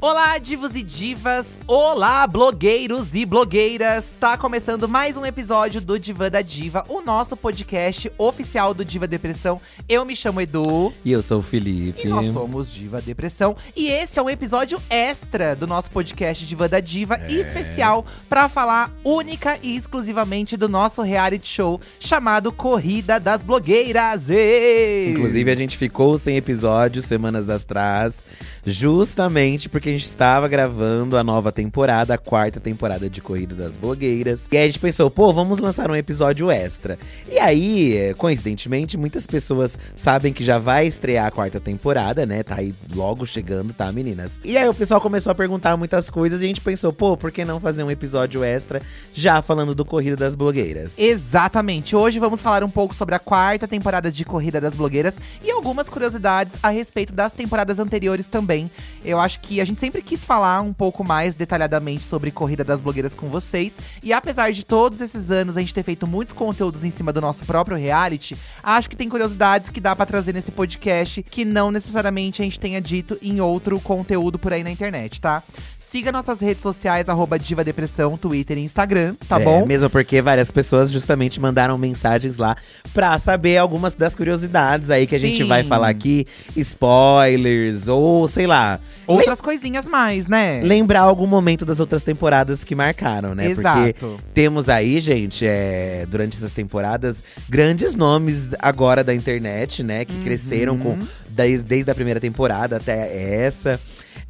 Olá, divos e divas! Olá, blogueiros e blogueiras! Tá começando mais um episódio do Diva da Diva, o nosso podcast oficial do Diva Depressão. Eu me chamo Edu. E eu sou o Felipe. E nós somos Diva Depressão. E esse é um episódio extra do nosso podcast Diva da Diva, é. especial para falar única e exclusivamente do nosso reality show chamado Corrida das Blogueiras. Ei! Inclusive, a gente ficou sem episódios semanas atrás, justamente porque a gente estava gravando a nova temporada, a quarta temporada de Corrida das Blogueiras. E aí a gente pensou, pô, vamos lançar um episódio extra. E aí, coincidentemente, muitas pessoas sabem que já vai estrear a quarta temporada, né? Tá aí logo chegando, tá, meninas? E aí o pessoal começou a perguntar muitas coisas e a gente pensou, pô, por que não fazer um episódio extra já falando do Corrida das Blogueiras? Exatamente. Hoje vamos falar um pouco sobre a quarta temporada de Corrida das Blogueiras e algumas curiosidades a respeito das temporadas anteriores também. Eu acho que a gente sempre quis falar um pouco mais detalhadamente sobre Corrida das Blogueiras com vocês. E apesar de todos esses anos a gente ter feito muitos conteúdos em cima do nosso próprio reality, acho que tem curiosidades que dá para trazer nesse podcast que não necessariamente a gente tenha dito em outro conteúdo por aí na internet, tá? Siga nossas redes sociais, arroba Diva Depressão, Twitter e Instagram, tá é, bom? Mesmo porque várias pessoas justamente mandaram mensagens lá pra saber algumas das curiosidades aí que a gente vai falar aqui. Spoilers, ou sei lá. Outras coisinhas mais, né? Lembrar algum momento das outras temporadas que marcaram, né? Exato. Porque temos aí, gente, é, durante essas temporadas, grandes nomes agora da internet, né? Que uhum. cresceram com desde, desde a primeira temporada até essa.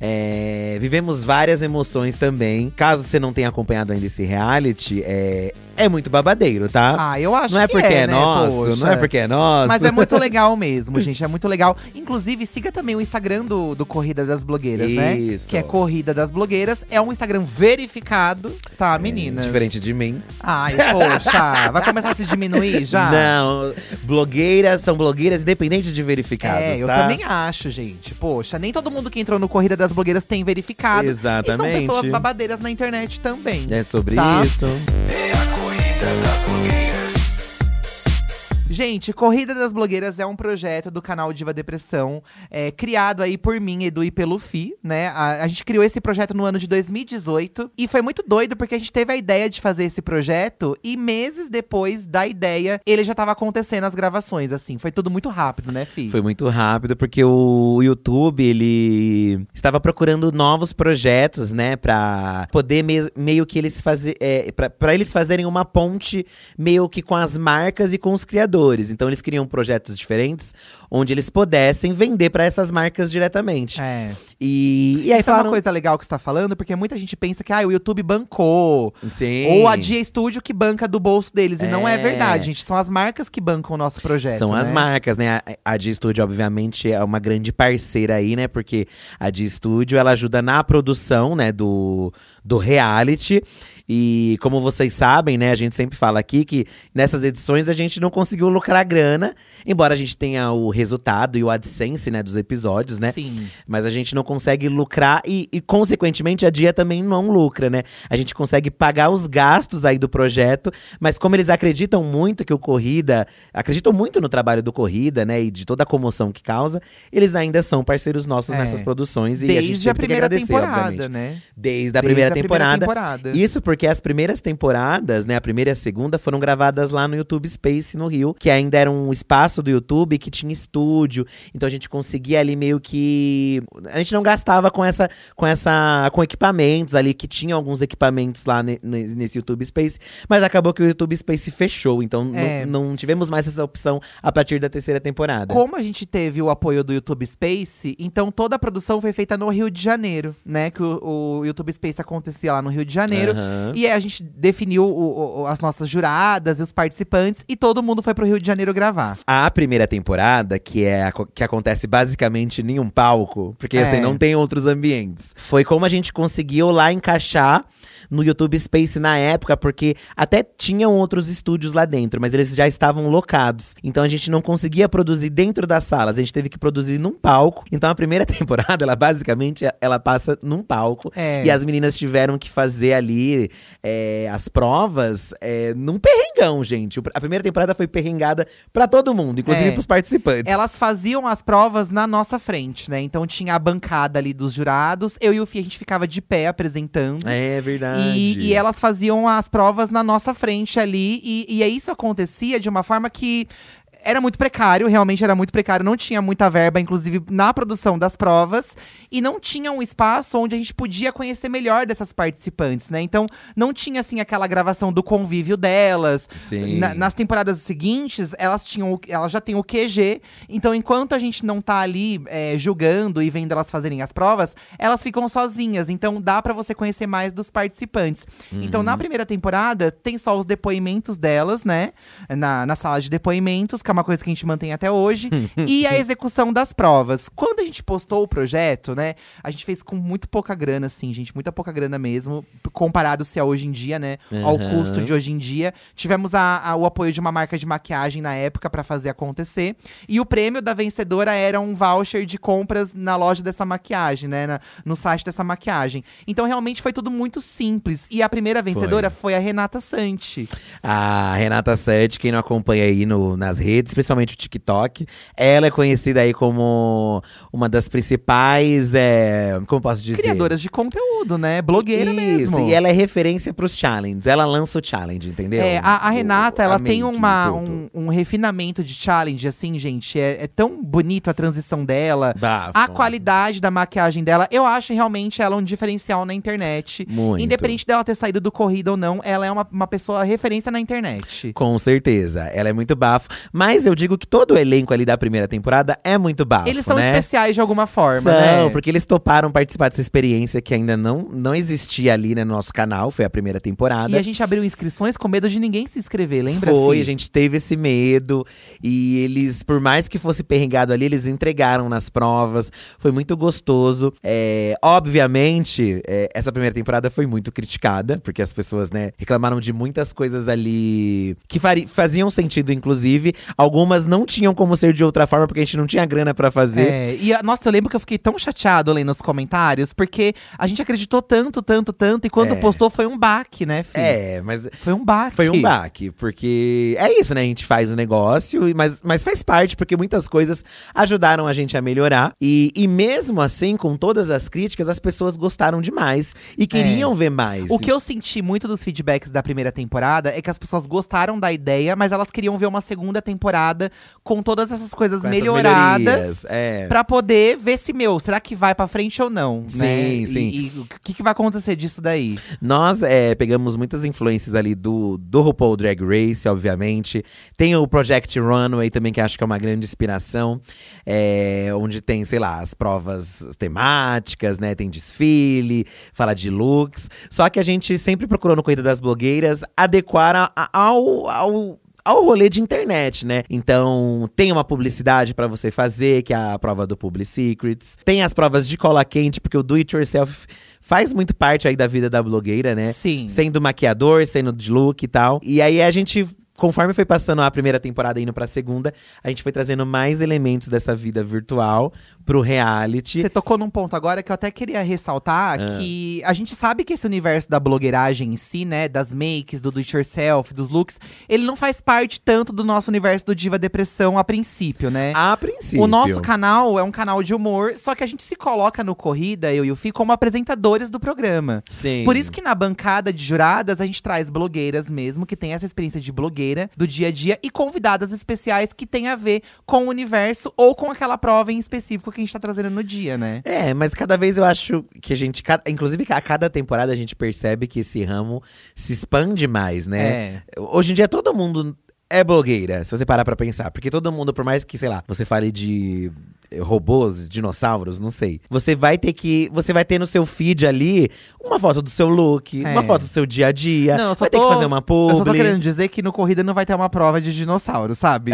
É, vivemos várias emoções também. Caso você não tenha acompanhado ainda esse reality, é, é muito babadeiro, tá? Ah, eu acho não é que porque é, é né? nosso, Poxa. não é porque é nosso. Mas é muito legal mesmo, gente. É muito legal. Inclusive, siga também o Instagram do, do Corrida das Blogueiras, Isso. né? Que é Corrida das Blogueiras. É um Instagram verificado, tá, é, meninas? Diferente de mim. Ai, poxa, vai começar a se diminuir já? Não, blogueiras são blogueiras independentes de verificados, é, tá? eu também acho, gente. Poxa, nem todo mundo que entrou no Corrida das Blogueiras tem verificado. Exatamente. E são pessoas babadeiras na internet também. É sobre tá? isso. É a corrida das blogueiras. Gente, Corrida das Blogueiras é um projeto do canal Diva Depressão, é, criado aí por mim, Edu e pelo Fi, né? A, a, gente criou esse projeto no ano de 2018 e foi muito doido porque a gente teve a ideia de fazer esse projeto e meses depois da ideia, ele já tava acontecendo as gravações, assim. Foi tudo muito rápido, né, Fi? Foi muito rápido porque o YouTube, ele estava procurando novos projetos, né, pra poder me meio que eles fazer, é, pra, pra eles fazerem uma ponte meio que com as marcas e com os criadores. Então eles queriam projetos diferentes onde eles pudessem vender para essas marcas diretamente. É. E, e aí Isso falaram... é uma coisa legal que você tá falando, porque muita gente pensa que ah, o YouTube bancou. Sim. Ou a Dia Studio que banca do bolso deles. É. E não é verdade, gente. São as marcas que bancam o nosso projeto. São né? as marcas, né? A, a Dia Studio, obviamente, é uma grande parceira aí, né? Porque a Dia Studio ela ajuda na produção, né, do, do reality. E como vocês sabem, né, a gente sempre fala aqui que nessas edições a gente não conseguiu lucrar grana, embora a gente tenha o resultado e o AdSense, né, dos episódios, né? Sim. Mas a gente não consegue lucrar e, e, consequentemente, a Dia também não lucra, né? A gente consegue pagar os gastos aí do projeto, mas como eles acreditam muito que o Corrida, acreditam muito no trabalho do Corrida, né, e de toda a comoção que causa, eles ainda são parceiros nossos é. nessas produções Desde e a gente a primeira temporada, obviamente. né? Desde a, Desde primeira, a temporada. primeira temporada. Isso porque as primeiras temporadas, né, a primeira e a segunda foram gravadas lá no YouTube Space no Rio, que ainda era um espaço do YouTube que tinha estúdio, então a gente conseguia ali meio que a gente não gastava com essa com essa com equipamentos ali que tinha alguns equipamentos lá ne, nesse YouTube Space, mas acabou que o YouTube Space fechou, então é. não, não tivemos mais essa opção a partir da terceira temporada. Como a gente teve o apoio do YouTube Space, então toda a produção foi feita no Rio de Janeiro, né? Que o, o YouTube Space acontecia lá no Rio de Janeiro. Uhum. E a gente definiu o, o, as nossas juradas e os participantes e todo mundo foi pro Rio de Janeiro gravar. A primeira temporada, que é a, que acontece basicamente em um palco, porque assim, é. assim, não tem outros ambientes. Foi como a gente conseguiu lá encaixar no YouTube Space na época, porque até tinham outros estúdios lá dentro, mas eles já estavam locados. Então a gente não conseguia produzir dentro das salas, a gente teve que produzir num palco. Então a primeira temporada, ela basicamente ela passa num palco é. e as meninas tiveram que fazer ali é, as provas é, num perrengão, gente. A primeira temporada foi perrengada para todo mundo, inclusive é. pros participantes. elas faziam as provas na nossa frente, né? Então tinha a bancada ali dos jurados, eu e o Fih, a gente ficava de pé apresentando. É verdade. E, e elas faziam as provas na nossa frente ali, e, e isso acontecia de uma forma que era muito precário, realmente era muito precário, não tinha muita verba, inclusive na produção das provas, e não tinha um espaço onde a gente podia conhecer melhor dessas participantes, né? Então não tinha assim aquela gravação do convívio delas. Sim. Na- nas temporadas seguintes, elas tinham, elas já têm o QG, então enquanto a gente não tá ali é, julgando e vendo elas fazerem as provas, elas ficam sozinhas, então dá pra você conhecer mais dos participantes. Então na primeira temporada tem só os depoimentos delas, né? Na, na sala de depoimentos, que é uma coisa que a gente mantém até hoje, e a execução das provas. Quando a gente postou o projeto, né? A gente fez com muito pouca grana, assim, gente, muita pouca grana mesmo, comparado-se a hoje em dia, né? Ao Aham. custo de hoje em dia. Tivemos a- a- o apoio de uma marca de maquiagem na época pra fazer acontecer. E o prêmio da vencedora era um voucher de compras na loja dessa maquiagem, né? na- no site dessa maquiagem. Então, realmente foi tudo muito simples. E a primeira vencedora foi, a Renata Santi. A Renata Sete, quem não acompanha aí no, nas redes, principalmente o TikTok, ela é conhecida aí como uma das principais, é, como posso dizer? Criadoras de conteúdo, né? Blogueira Isso, mesmo. E ela é referência pros challenges. Ela lança o challenge, entendeu? É, a, a O- Renata, a ela tem make, uma, um, um refinamento de challenge, assim, gente. É, é tão bonito a transição dela. Bafo. A qualidade da maquiagem dela, eu acho realmente ela um diferencial na internet. Muito. Independente dela ter saído do corrida ou não, ela é uma, uma pessoa referência na internet. Com certeza, ela é muito bafo. Mas eu digo que todo o elenco ali da primeira temporada é muito bafo, Eles são né? especiais de alguma forma, São, né? porque eles toparam participar dessa experiência que ainda não, não existia ali né, no nosso canal, foi a primeira temporada. E a gente abriu inscrições com medo de ninguém se inscrever, lembra? Foi, a gente teve esse medo. E eles, por mais que fosse perrengado ali, eles entregaram nas provas. Foi muito gostoso. É, obviamente, é, essa primeira temporada foi muito criticada, porque as pessoas, né, reclamaram de muitas coisas ali que faziam sentido, inclusive. Algumas não tinham como ser de outra forma, porque a gente não tinha grana pra fazer. É, e a- nossa, eu lembro que eu fiquei tão chateado lendo os comentários, porque a gente acreditou tanto, tanto, tanto, e quando É. postou foi um baque, né, filho? É, mas Foi um baque. Foi um baque, porque é isso, né? A gente faz o negócio, mas, mas faz parte, porque muitas coisas ajudaram a gente a melhorar. E, e mesmo assim, com todas as críticas, as pessoas gostaram demais e queriam ver mais. É. O que eu senti muito dos feedbacks da primeira temporada é que as pessoas gostaram da ideia, mas elas queriam ver uma segunda temporada com todas essas coisas Com melhoradas. É. Pra poder ver se, meu, será que vai pra frente ou não? Sim, né? sim. E, e o que, que vai acontecer disso daí? Nós é, pegamos muitas influências ali do, do RuPaul Drag Race, obviamente. Tem o Project Runway também, que acho que é uma grande inspiração. é, onde tem, sei lá, as provas temáticas, né? Tem desfile, fala de looks. Só que a gente sempre procurou no Corrida das Blogueiras adequar a- a- ao. ao ao rolê de internet, né? Então, tem uma publicidade pra você fazer, que é a prova do Public Secrets. Tem as provas de cola quente, porque o do it yourself faz muito parte aí da vida da blogueira, né? Sim. Sendo maquiador, sendo de look e tal. E aí a gente Conforme foi passando a primeira temporada e indo pra segunda, a gente foi trazendo mais elementos dessa vida virtual pro reality. Você tocou num ponto agora que eu até queria ressaltar Ah. que a gente sabe que esse universo da blogueiragem em si, né, das makes, do do it yourself, dos looks, ele não faz parte tanto do nosso universo do Diva Depressão a princípio, né? A princípio. O nosso canal é um canal de humor, só que a gente se coloca no Corrida, eu e o Fih, como apresentadores do programa. Sim. Por isso que na bancada de juradas a gente traz blogueiras mesmo, que tem essa experiência de blogueira do dia a dia, e convidadas especiais que tem a ver com o universo ou com aquela prova em específico que a gente tá trazendo no dia, né? É, mas cada vez eu acho que a gente. Inclusive, a cada temporada a gente percebe que esse ramo se expande mais, né? É. Hoje em dia todo mundo é blogueira, se você parar pra pensar. Porque todo mundo, por mais que, sei lá, você fale de robôs, dinossauros, não sei. Você vai ter que. Você vai ter no seu feed ali uma foto do seu look, É. uma foto do seu dia a dia. Não, eu só vai ter tô- que fazer uma Eu publi. só tô querendo dizer que no Corrida não vai ter uma prova de dinossauro, sabe?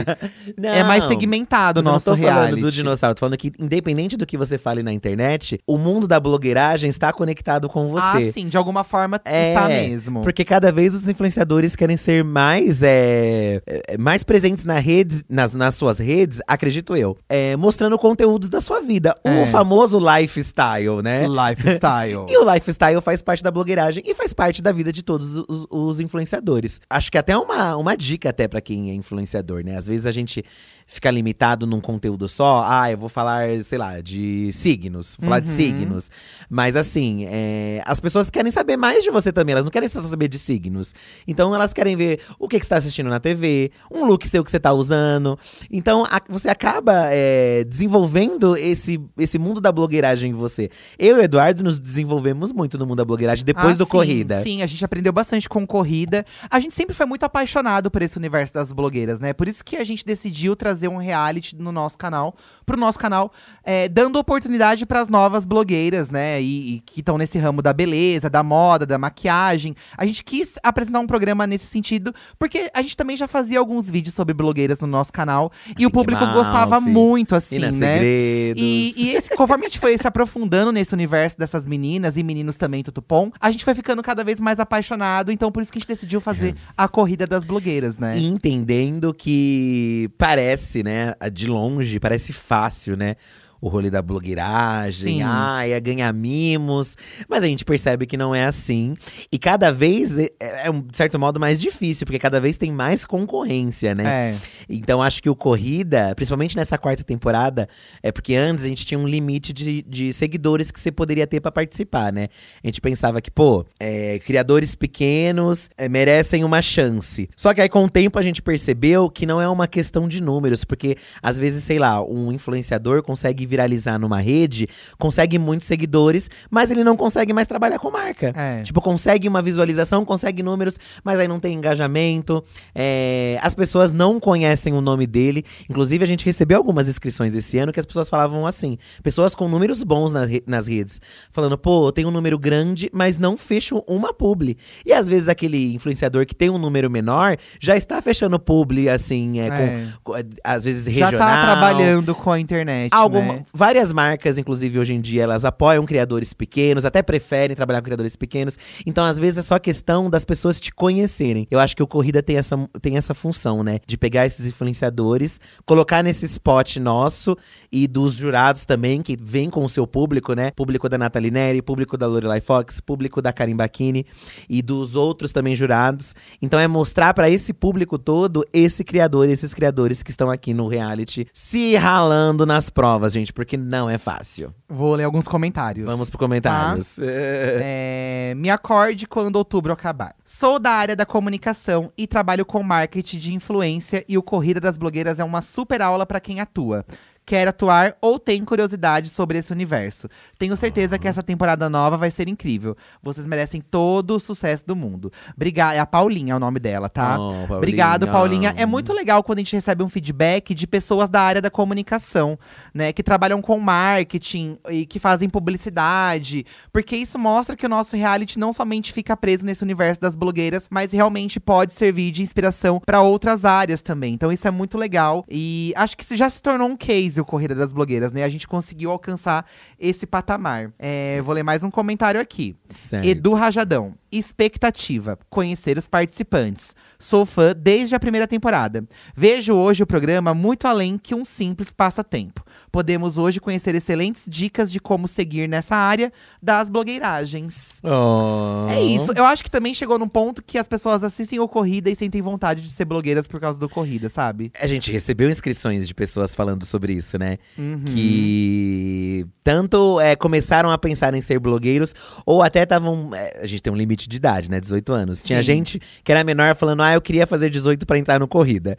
Não, é mais segmentado o eu nosso não tô falando do dinossauro, tô falando que, independente do que você fale na internet, o mundo da blogueiragem está conectado com você. Ah, sim, de alguma forma É, está mesmo. Porque cada vez os influenciadores querem ser mais, é, é, mais presentes na redes, nas, nas suas redes, acredito eu. É, mostrando conteúdos da sua vida. É. O famoso lifestyle, né? Lifestyle. E o lifestyle faz parte da blogueiragem e faz parte da vida de todos os, os influenciadores. Acho que até uma, uma dica até pra quem é influenciador, né? Às vezes a gente fica limitado num conteúdo só. Ah, eu vou falar, sei lá, de signos. Vou falar de signos. Mas assim, é, as pessoas querem saber mais de você também. Elas não querem só saber de signos. Então elas querem ver o que, que você tá assistindo na TV, um look seu que você tá usando. Então a- você acaba é, desenvolvendo esse, esse mundo da blogueiragem em você. Eu e o Eduardo nos desenvolvemos muito no mundo da blogueiragem depois Ah, do sim, Corrida. Sim, a gente aprendeu bastante com corrida. A gente sempre foi muito apaixonado por esse universo das blogueiras, né? Por isso que a gente decidiu trazer um reality no nosso canal, pro nosso canal, é, dando oportunidade para as novas blogueiras, né? E, e que estão nesse ramo da beleza, da moda, da maquiagem. A gente quis apresentar um programa nesse sentido, porque a gente também já fazia alguns vídeos sobre blogueiras no nosso canal. e o público gostava muito, assim, Minas né? Segredos. E, e esse, conforme a gente foi se aprofundando nesse universo dessas meninas e meninos também, Tutupom, a gente foi ficando cada vez mais apaixonado. Então, por isso que a gente decidiu fazer a corrida das blogueiras, né? E entendendo que parece, né, de longe, parece fácil, né? O rolê da blogueiragem, Sim. ah, ia ganhar mimos. Mas a gente percebe que não é assim. E cada vez é, é, um, de certo modo, mais difícil, porque cada vez tem mais concorrência, né? É. Então acho que o Corrida, principalmente nessa quarta temporada, é porque antes a gente tinha um limite de, de seguidores que você poderia ter pra participar, né? A gente pensava que, pô, é, criadores pequenos é, merecem uma chance. Só que aí com o tempo a gente percebeu que não é uma questão de números, porque às vezes, sei lá, um influenciador consegue viralizar numa rede, consegue muitos seguidores, mas ele não consegue mais trabalhar com marca. É. Tipo, consegue uma visualização, consegue números, mas aí não tem engajamento. É, as pessoas não conhecem o nome dele. Inclusive, a gente recebeu algumas inscrições esse ano que as pessoas falavam assim: pessoas com números bons nas, re- nas redes, falando, pô, eu tenho um número grande, mas não fecho uma publi. E às vezes aquele influenciador que tem um número menor já está fechando publi, assim, é, É. Com, com- às vezes Já regional. tá trabalhando com a internet. Alguma, né? Várias marcas, inclusive, hoje em dia, elas apoiam criadores pequenos, até preferem trabalhar com criadores pequenos. Então, às vezes, é só questão das pessoas te conhecerem. Eu acho que o Corrida tem essa, tem essa função, né? De pegar esses influenciadores, colocar nesse spot nosso e dos jurados também, que vem com o seu público, né? Público da Nathalie Neri, público da Lorelai Fox, público da Karim Bakini e dos outros também jurados. Então, é mostrar pra esse público todo esse criador, esses criadores que estão aqui no reality se ralando nas provas, gente, porque não é fácil. Vou ler alguns comentários. Vamos pro comentários. É, me acorde quando outubro acabar. Sou da área da comunicação e trabalho com marketing de influência e o Corrida das Blogueiras é uma super aula para quem atua. Quer atuar ou tem curiosidade sobre esse universo. Tenho certeza que essa temporada nova vai ser incrível. Vocês merecem todo o sucesso do mundo. Obrigada. É a Paulinha é o nome dela, tá? Oh, Paulinha. Obrigado, Paulinha. É muito legal quando a gente recebe um feedback de pessoas da área da comunicação, né? Que trabalham com marketing e que fazem publicidade. Porque isso mostra que o nosso reality não somente fica preso nesse universo das blogueiras, mas realmente pode servir de inspiração para outras áreas também. Então isso é muito legal. E acho que já se tornou um case, o Corrida das Blogueiras, né? A gente conseguiu alcançar esse patamar. É, vou ler mais um comentário aqui. Certo. Edu Rajadão. Expectativa: conhecer os participantes. Sou fã desde a primeira temporada. Vejo hoje o programa muito além que um simples passatempo. Podemos hoje conhecer excelentes dicas de como seguir nessa área das blogueiragens. Oh. É isso. Eu acho que também chegou num ponto que as pessoas assistem o Corrida e sentem vontade de ser blogueiras por causa do Corrida, sabe? A gente recebeu inscrições de pessoas falando sobre isso, né? Uhum. Que tanto é, começaram a pensar em ser blogueiros, ou até estavam. é, a gente tem um limite de idade, né? 18 anos. Tinha Sim. gente que era menor falando, ah, eu queria fazer 18 pra entrar no corrida.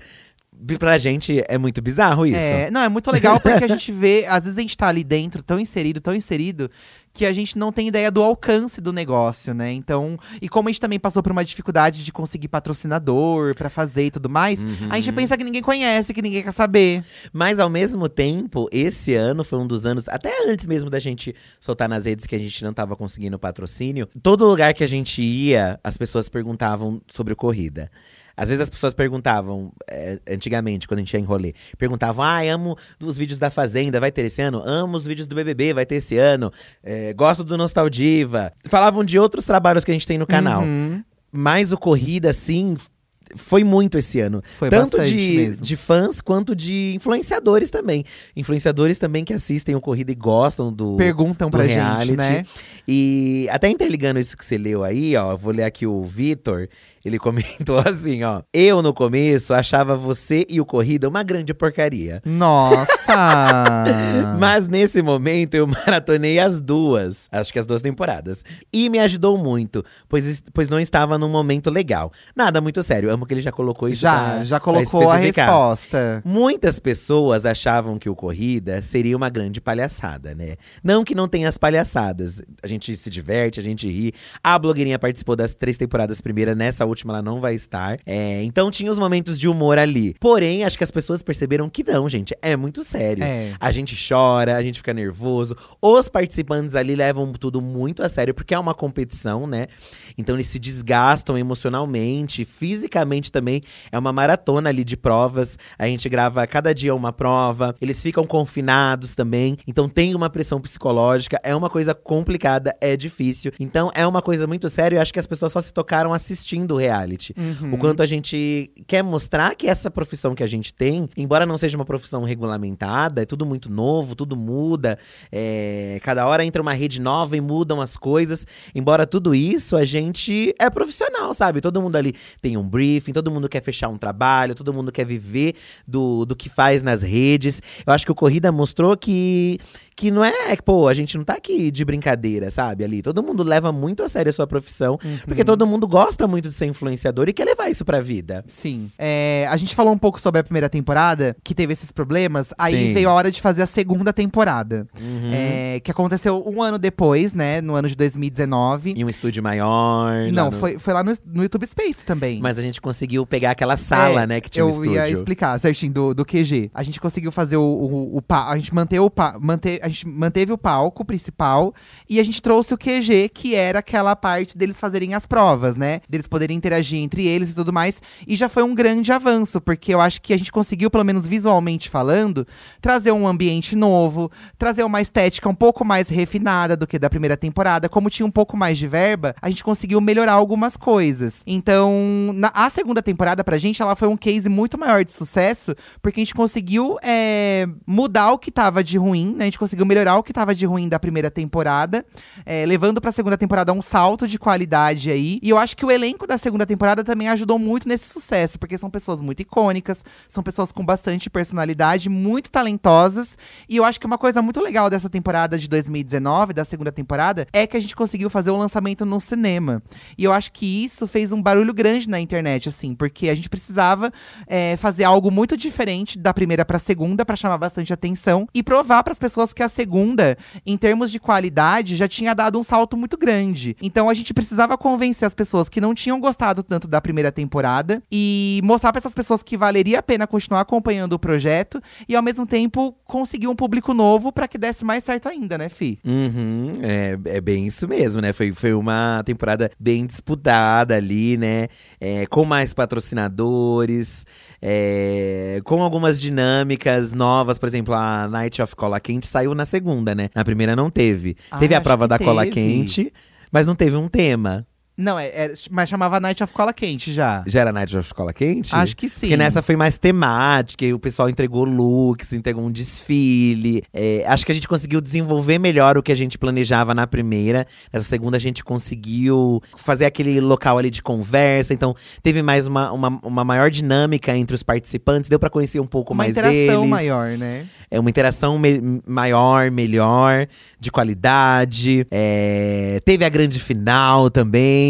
Pra gente é muito bizarro isso. É, não, é muito legal porque a gente vê, às vezes a gente tá ali dentro, tão inserido, tão inserido, que a gente não tem ideia do alcance do negócio, né? Então, e como a gente também passou por uma dificuldade de conseguir patrocinador pra fazer e tudo mais, a gente pensa que ninguém conhece, que ninguém quer saber. Mas ao mesmo tempo, esse ano foi um dos anos, até antes mesmo da gente soltar nas redes que a gente não tava conseguindo patrocínio, todo lugar que a gente ia, as pessoas perguntavam sobre corrida. Às vezes as pessoas perguntavam, é, antigamente, quando a gente ia em rolê, perguntavam: ah, amo os vídeos da Fazenda, vai ter esse ano? Amo os vídeos do BBB, vai ter esse ano? É, gosto do Nostaldiva. Falavam de outros trabalhos que a gente tem no canal. Uhum. Mas o Corrida, assim, foi muito esse ano. Foi Tanto de, mesmo. de fãs quanto de influenciadores também. Influenciadores também que assistem o Corrida e gostam do. Perguntam do pra reality. gente, né? E até interligando isso que você leu aí, ó, vou ler aqui o Vitor. Ele comentou assim, ó. Eu, no começo, achava você e o Corrida uma grande porcaria. Nossa! Mas nesse momento eu maratonei as duas, acho que as duas temporadas. E me ajudou muito, pois, pois não estava num momento legal. Nada muito sério, amo que ele já colocou isso já, pra- já colocou a resposta. Muitas pessoas achavam que o Corrida seria uma grande palhaçada, né? Não que não tenha as palhaçadas. A gente se diverte, a gente ri. A blogueirinha participou das três temporadas primeira, nessa última ela não vai estar. É, então tinha os momentos de humor ali. Porém, acho que as pessoas perceberam que não, gente. É muito sério. É. A gente chora, a gente fica nervoso. Os participantes ali levam tudo muito a sério, porque é uma competição, né? Então eles se desgastam emocionalmente, fisicamente também. É uma maratona ali de provas. A gente grava cada dia uma prova. Eles ficam confinados também. Então tem uma pressão psicológica. É uma coisa complicada, é difícil. Então é uma coisa muito séria. Eu acho que as pessoas só se tocaram assistindo reality. O quanto a gente quer mostrar que essa profissão que a gente tem, embora não seja uma profissão regulamentada, é tudo muito novo, tudo muda. é, cada hora entra uma rede nova e mudam as coisas. Embora tudo isso, a gente é profissional, sabe? Todo mundo ali tem um briefing, todo mundo quer fechar um trabalho, todo mundo quer viver do, do que faz nas redes. Eu acho que o Corrida mostrou que, que não é, pô, a gente não tá aqui de brincadeira, sabe? Ali, todo mundo leva muito a sério a sua profissão, porque todo mundo gosta muito de ser influenciador e quer levar isso pra vida. Sim. É, a gente falou um pouco sobre a primeira temporada, que teve esses problemas. Aí Sim. veio a hora de fazer a segunda temporada. Uhum. É, que aconteceu um ano depois, né? No ano de 2019. Em um estúdio maior. Não, no- foi, foi lá no, no YouTube Space também. Mas a gente conseguiu pegar aquela sala, É, né, que tinha eu o estúdio. ia explicar certinho do, do QG. A gente conseguiu fazer o, o, o a gente manteve o pa- mante, a gente manteve o palco principal e a gente trouxe o QG, que era aquela parte deles fazerem as provas, né? Deles poderem interagir entre eles e tudo mais. E já foi um grande avanço, porque eu acho que a gente conseguiu, pelo menos visualmente falando, trazer um ambiente novo, trazer uma estética um pouco mais refinada do que da primeira temporada. Como tinha um pouco mais de verba, a gente conseguiu melhorar algumas coisas. Então, na, a segunda temporada, pra gente, ela foi um case muito maior de sucesso, porque a gente conseguiu é, mudar o que tava de ruim, né? A gente conseguiu melhorar o que tava de ruim da primeira temporada, é, levando pra segunda temporada um salto de qualidade aí. E eu acho que o elenco da segunda temporada também ajudou muito nesse sucesso, porque são pessoas muito icônicas, são pessoas com bastante personalidade, muito talentosas. E eu acho que uma coisa muito legal dessa temporada de 2019, da segunda temporada, é que a gente conseguiu fazer o lançamento no cinema. E eu acho que isso fez um barulho grande na internet, assim, porque a gente precisava é, fazer algo muito diferente da primeira pra segunda, pra chamar bastante atenção e provar pras pessoas que a segunda, em termos de qualidade, já tinha dado um salto muito grande. Então a gente precisava convencer as pessoas que não tinham gostado tanto da primeira temporada e mostrar pra essas pessoas que valeria a pena continuar acompanhando o projeto e ao mesmo tempo conseguir um público novo pra que desse mais certo ainda, né, Fi? Uhum, é, é bem isso mesmo, né? Foi, foi uma temporada bem disputada ali, né? É, com mais patrocinadores, é, com algumas dinâmicas novas. Por exemplo, a Night of Cola Quente saiu na segunda, né? Na primeira não teve. Ah, teve a prova da cola teve. quente, mas não teve um tema. Não, é, é- mas chamava Night of Cola Quente já. Já era Night of Cola Quente? Acho que sim. Porque nessa foi mais temática, e o pessoal entregou looks, entregou um desfile. É, acho que a gente conseguiu desenvolver melhor o que a gente planejava na primeira. Nessa segunda a gente conseguiu fazer aquele local ali de conversa. Então teve mais uma, uma, uma maior dinâmica entre os participantes. Deu pra conhecer um pouco Uma mais interação deles. maior, né? É uma interação me- maior, melhor, de qualidade. É, teve a grande final também.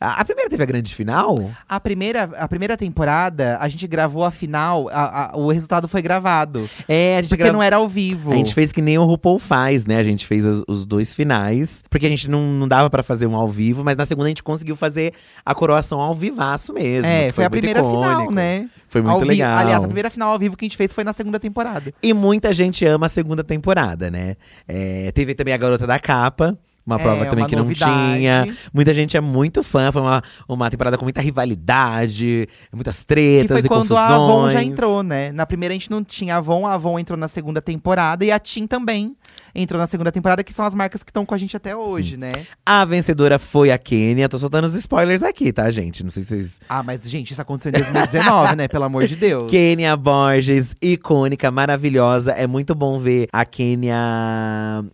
A, a primeira teve a grande final? A primeira, a primeira temporada, a gente gravou a final, a- a- o resultado foi gravado. É, a gente Porque grava- não era ao vivo. A gente fez que nem o RuPaul faz, né? A gente fez as- os dois finais, porque a gente não, não dava pra fazer um ao vivo, mas na segunda a gente conseguiu fazer a coroação ao vivaço mesmo. É, que foi, a primeira final, icônico. né? Foi muito Ao vi- legal. Aliás, a primeira final ao vivo que a gente fez foi na segunda temporada. E muita gente ama a segunda temporada, né? É, teve também a Garota da Capa. Uma É, prova também uma que não novidade. tinha. Muita gente é muito fã. Foi uma, uma temporada com muita rivalidade, muitas Que tretas foi e quando confusões. a Avon já entrou, né? Na primeira a gente não tinha Avon, a Avon entrou na segunda temporada e a Tim também entrou na segunda temporada, que são as marcas que estão com a gente até hoje, né? A vencedora foi a Kênia. Tô soltando os spoilers aqui, tá, gente? Não sei se vocês. Ah, mas, gente, isso aconteceu em 2019, né? Pelo amor de Deus. Kênia Borges, icônica, maravilhosa. É muito bom ver a Kênia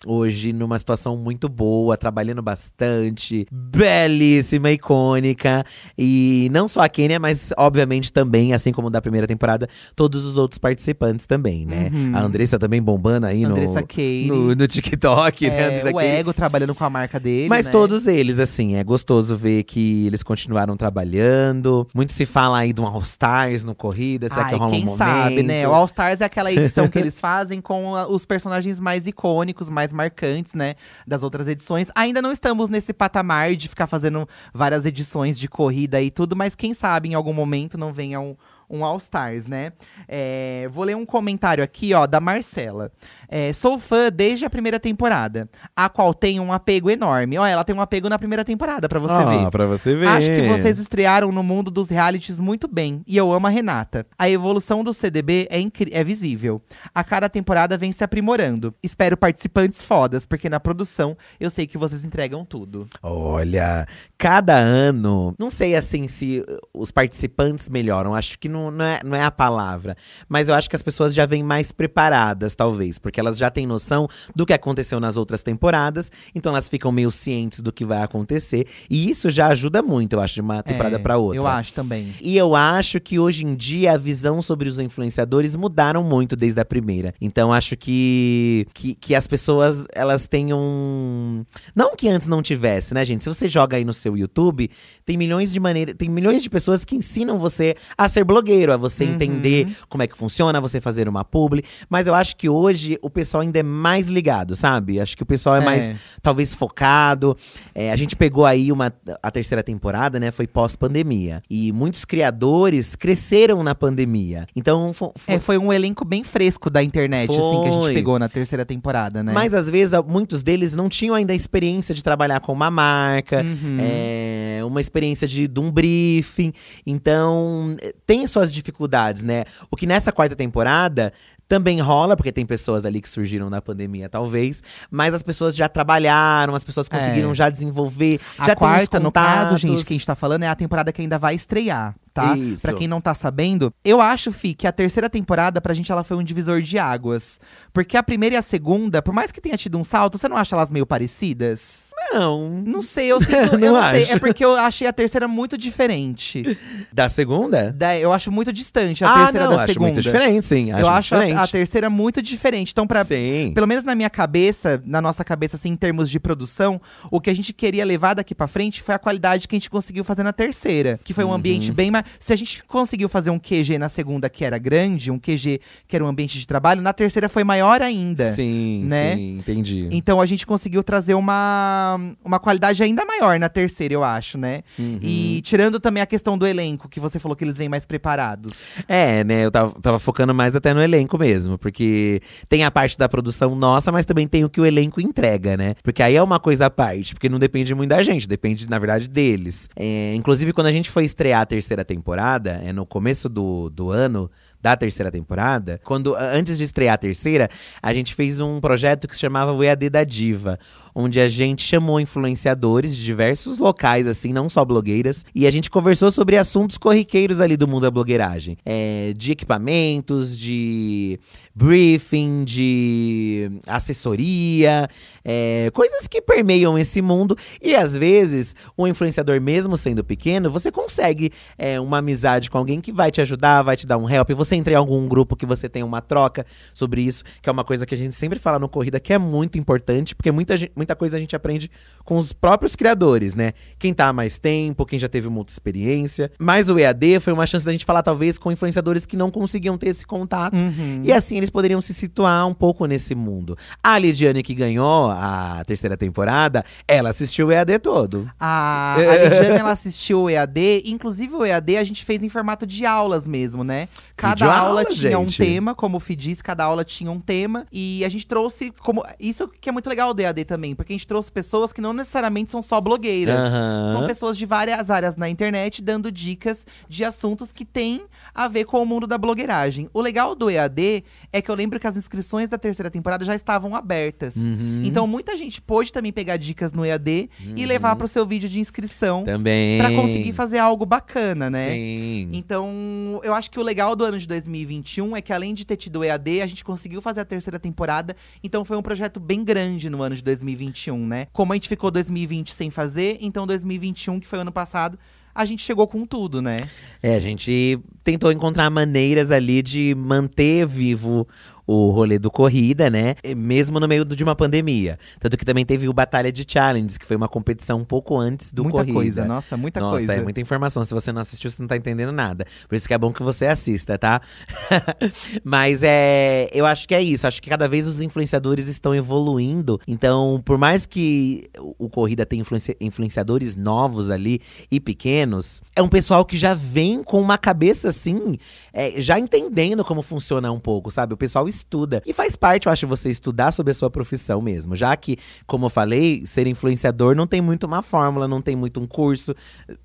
hoje numa situação muito boa, trabalhando bastante. Belíssima, icônica. E não só a Kênia, mas obviamente também, assim como da primeira temporada, todos os outros participantes também, né? A Andressa também bombando aí no, Andressa Keire. no, no TikTok, né? É, o. Ego trabalhando com a marca dele. Mas né? todos eles, assim, é gostoso ver que eles continuaram trabalhando. Muito se fala aí de um All Stars no Corrida, será Ai, que rola quem um sabe, né? O All Stars é aquela edição que eles fazem com a- os personagens mais icônicos, mais marcantes, né? Das outras edições. Ainda não estamos nesse patamar de ficar fazendo várias edições de corrida e tudo, mas quem sabe em algum momento não venha um. Um All Stars, né? É, vou ler um comentário aqui, ó, da Marcela. É, sou fã desde a primeira temporada, a qual tenho um apego enorme. Ó, ela tem um apego na primeira temporada, pra você ver. Ah, pra você ver. Acho que vocês estrearam no mundo dos realities muito bem. E eu amo a Renata. A evolução do CDB é, é visível. A cada temporada vem se aprimorando. Espero participantes fodas, porque na produção eu sei que vocês entregam tudo. Olha, cada ano, não sei assim se os participantes melhoram, acho que não, não, é, não é a palavra. Mas eu acho que as pessoas já vêm mais preparadas, talvez, porque elas já têm noção do que aconteceu nas outras temporadas, então elas ficam meio cientes do que vai acontecer. E isso já ajuda muito, eu acho, de uma temporada É, pra outra. Eu acho também. E eu acho que hoje em dia a visão sobre os influenciadores mudaram muito desde a primeira. Então acho que, que, que as pessoas elas tenham. Não que antes não tivesse, né, gente? Se você joga aí no seu YouTube, tem milhões de maneiras. Tem milhões de pessoas que ensinam você a ser blogueiro, a você Uhum. entender como é que funciona, você fazer uma publi. Mas eu acho que hoje o pessoal ainda é mais ligado, sabe? Acho que o pessoal é, É. mais talvez focado. É, a gente pegou aí uma a terceira temporada, né? Foi pós-pandemia. E muitos criadores cresceram na pandemia. Então, fo- fo- É, foi um elenco bem fresco da internet, assim, que a gente Foi. pegou na terceira temporada, né? Mas às vezes muitos deles não tinham ainda a experiência de trabalhar com uma marca, Uhum. é, uma experiência de, de um briefing. Então, eh, tem suas dificuldades, né? O que nessa quarta temporada também rola, porque tem pessoas ali que surgiram na pandemia, talvez. Mas as pessoas já trabalharam, as pessoas conseguiram É. já desenvolver. A já quarta, no caso, gente, que a gente tá falando, é a temporada que ainda vai estrear, tá? Isso. Pra quem não tá sabendo, eu acho, Fi, que a terceira temporada, pra gente, ela foi um divisor de águas. Porque a primeira e a segunda, por mais que tenha tido um salto, você não acha elas meio parecidas? Não. Não sei, eu, sinto, eu Não não sei. acho. É porque eu achei a terceira muito diferente. Da segunda? Da- eu acho muito distante a ah, terceira não, da acho segunda. muito diferente, sim. eu acho a, a terceira muito diferente. Então, pra, Sim. pelo menos na minha cabeça, na nossa cabeça, assim, em termos de produção, o que a gente queria levar daqui pra frente foi a qualidade que a gente conseguiu fazer na terceira. Que foi um Uhum. ambiente bem mais. Se a gente conseguiu fazer um QG na segunda que era grande, um QG que era um ambiente de trabalho, na terceira foi maior ainda. Sim, né? sim, entendi. Então a gente conseguiu trazer uma, uma qualidade ainda maior na terceira, eu acho, né? Uhum. E tirando também a questão do elenco, que você falou que eles vêm mais preparados. É, né? Eu tava, tava focando mais até no elenco mesmo, porque tem a parte da produção nossa, mas também tem o que o elenco entrega, né? Porque aí é uma coisa à parte, porque não depende muito da gente, depende, na verdade, deles. É, inclusive, quando a gente foi estrear a terceira temporada, é no começo do, do ano. Da terceira temporada, quando antes de estrear a terceira, a gente fez um projeto que se chamava o EAD da Diva, onde a gente chamou influenciadores de diversos locais, assim, não só blogueiras, e a gente conversou sobre assuntos corriqueiros ali do mundo da blogueiragem. É, de equipamentos, de briefing, de assessoria, é, coisas que permeiam esse mundo. E às vezes, o influenciador, mesmo sendo pequeno, você consegue é, uma amizade com alguém que vai te ajudar, vai te dar um help. Você entra em algum grupo que você tem uma troca sobre isso, que é uma coisa que a gente sempre fala no Corrida, que é muito importante, porque muita, gen- muita coisa a gente aprende com os próprios criadores, né? Quem tá há mais tempo, quem já teve muita experiência. Mas o EAD foi uma chance da gente falar, talvez, com influenciadores que não conseguiam ter esse contato. E assim eles poderiam se situar um pouco nesse mundo. A Lidiane, que ganhou a terceira temporada, ela assistiu o EAD todo. A, a Lidiane, ela assistiu o EAD, inclusive o EAD a gente fez em formato de aulas mesmo, né? Cada aula, aula, tinha um gente. tema, como o Fi disse, cada aula tinha um tema. E a gente trouxe como. Isso que é muito legal do EAD também, porque a gente trouxe pessoas que não necessariamente são só blogueiras. Aham. São pessoas de várias áreas na internet dando dicas de assuntos que têm a ver com o mundo da blogueiragem. O legal do EAD é que eu lembro que as inscrições da terceira temporada já estavam abertas. Uhum. Então muita gente pôde também pegar dicas no EAD e levar pro seu vídeo de inscrição Também. pra conseguir fazer algo bacana, né? Sim. Então, eu acho que o legal do ano de 2021 é que além de ter tido o EAD, a gente conseguiu fazer a terceira temporada. Então foi um projeto bem grande no ano de 2021, né? Como a gente ficou 2020 sem fazer, então 2021, que foi o ano passado, a gente chegou com tudo, né? É, a gente tentou encontrar maneiras ali de manter vivo o rolê do corrida, né? Mesmo no meio de uma pandemia. Tanto que também teve o Batalha de Challenges, que foi uma competição um pouco antes do muita corrida. coisa, nossa, muita Nossa, coisa. é muita informação. Se você não assistiu, você não tá entendendo nada. Por isso que é bom que você assista, tá? Mas é. Eu acho que é isso. Acho que cada vez os influenciadores estão evoluindo. Então, por mais que o o Corrida tenha influencia- influenciadores novos ali e pequenos, é um pessoal que já vem com uma cabeça assim, é, já entendendo como funciona um pouco, sabe? O pessoal estuda. E faz parte, eu acho, você estudar sobre a sua profissão mesmo. Já que, como eu falei, ser influenciador não tem muito uma fórmula, não tem muito um curso.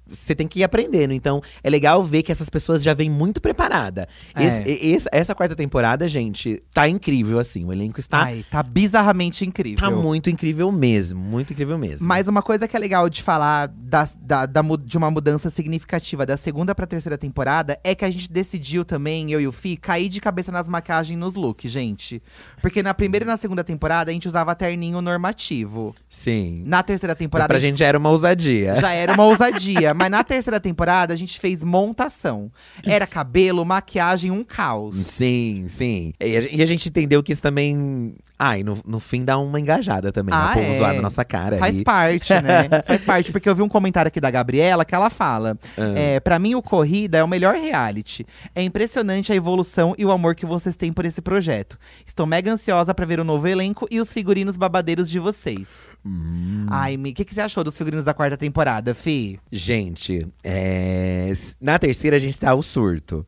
Você tem que ir aprendendo. Então, é legal ver que essas pessoas já vêm muito preparada. É. Esse- esse- essa quarta temporada, gente, tá incrível, assim. O elenco está. Ai, tá bizarramente incrível. Tá muito incrível mesmo. Muito incrível mesmo. Mas uma coisa que é legal de falar da, da- da de uma mudança significativa da segunda pra terceira temporada é que a gente decidiu também, eu e o Fi, cair de cabeça nas maquiagens e nos looks, gente. Porque na primeira e na segunda temporada a gente usava terninho normativo. Sim. Na terceira Mas temporada pra a gente gente já era uma ousadia. já era uma ousadia. mas na terceira temporada a gente fez montação. Era cabelo, maquiagem, um caos. Sim, sim. E a, e a gente entendeu que isso também. Ai, no, no fim dá uma engajada também. né? Ah, o povo é. zoar na nossa cara. Faz aí. parte, né? Faz parte, porque eu vi um comentário aqui da Gabriela que ela fala: Ah. é, para mim, o Corrida é o melhor reality. É impressionante a evolução e o amor que vocês têm por esse projeto. Estou mega ansiosa pra ver o novo elenco e os figurinos babadeiros de vocês. Hum. Ai, Mi, o que, que você achou dos figurinos da quarta temporada, Fi? Gente, é, na terceira a gente tá o surto.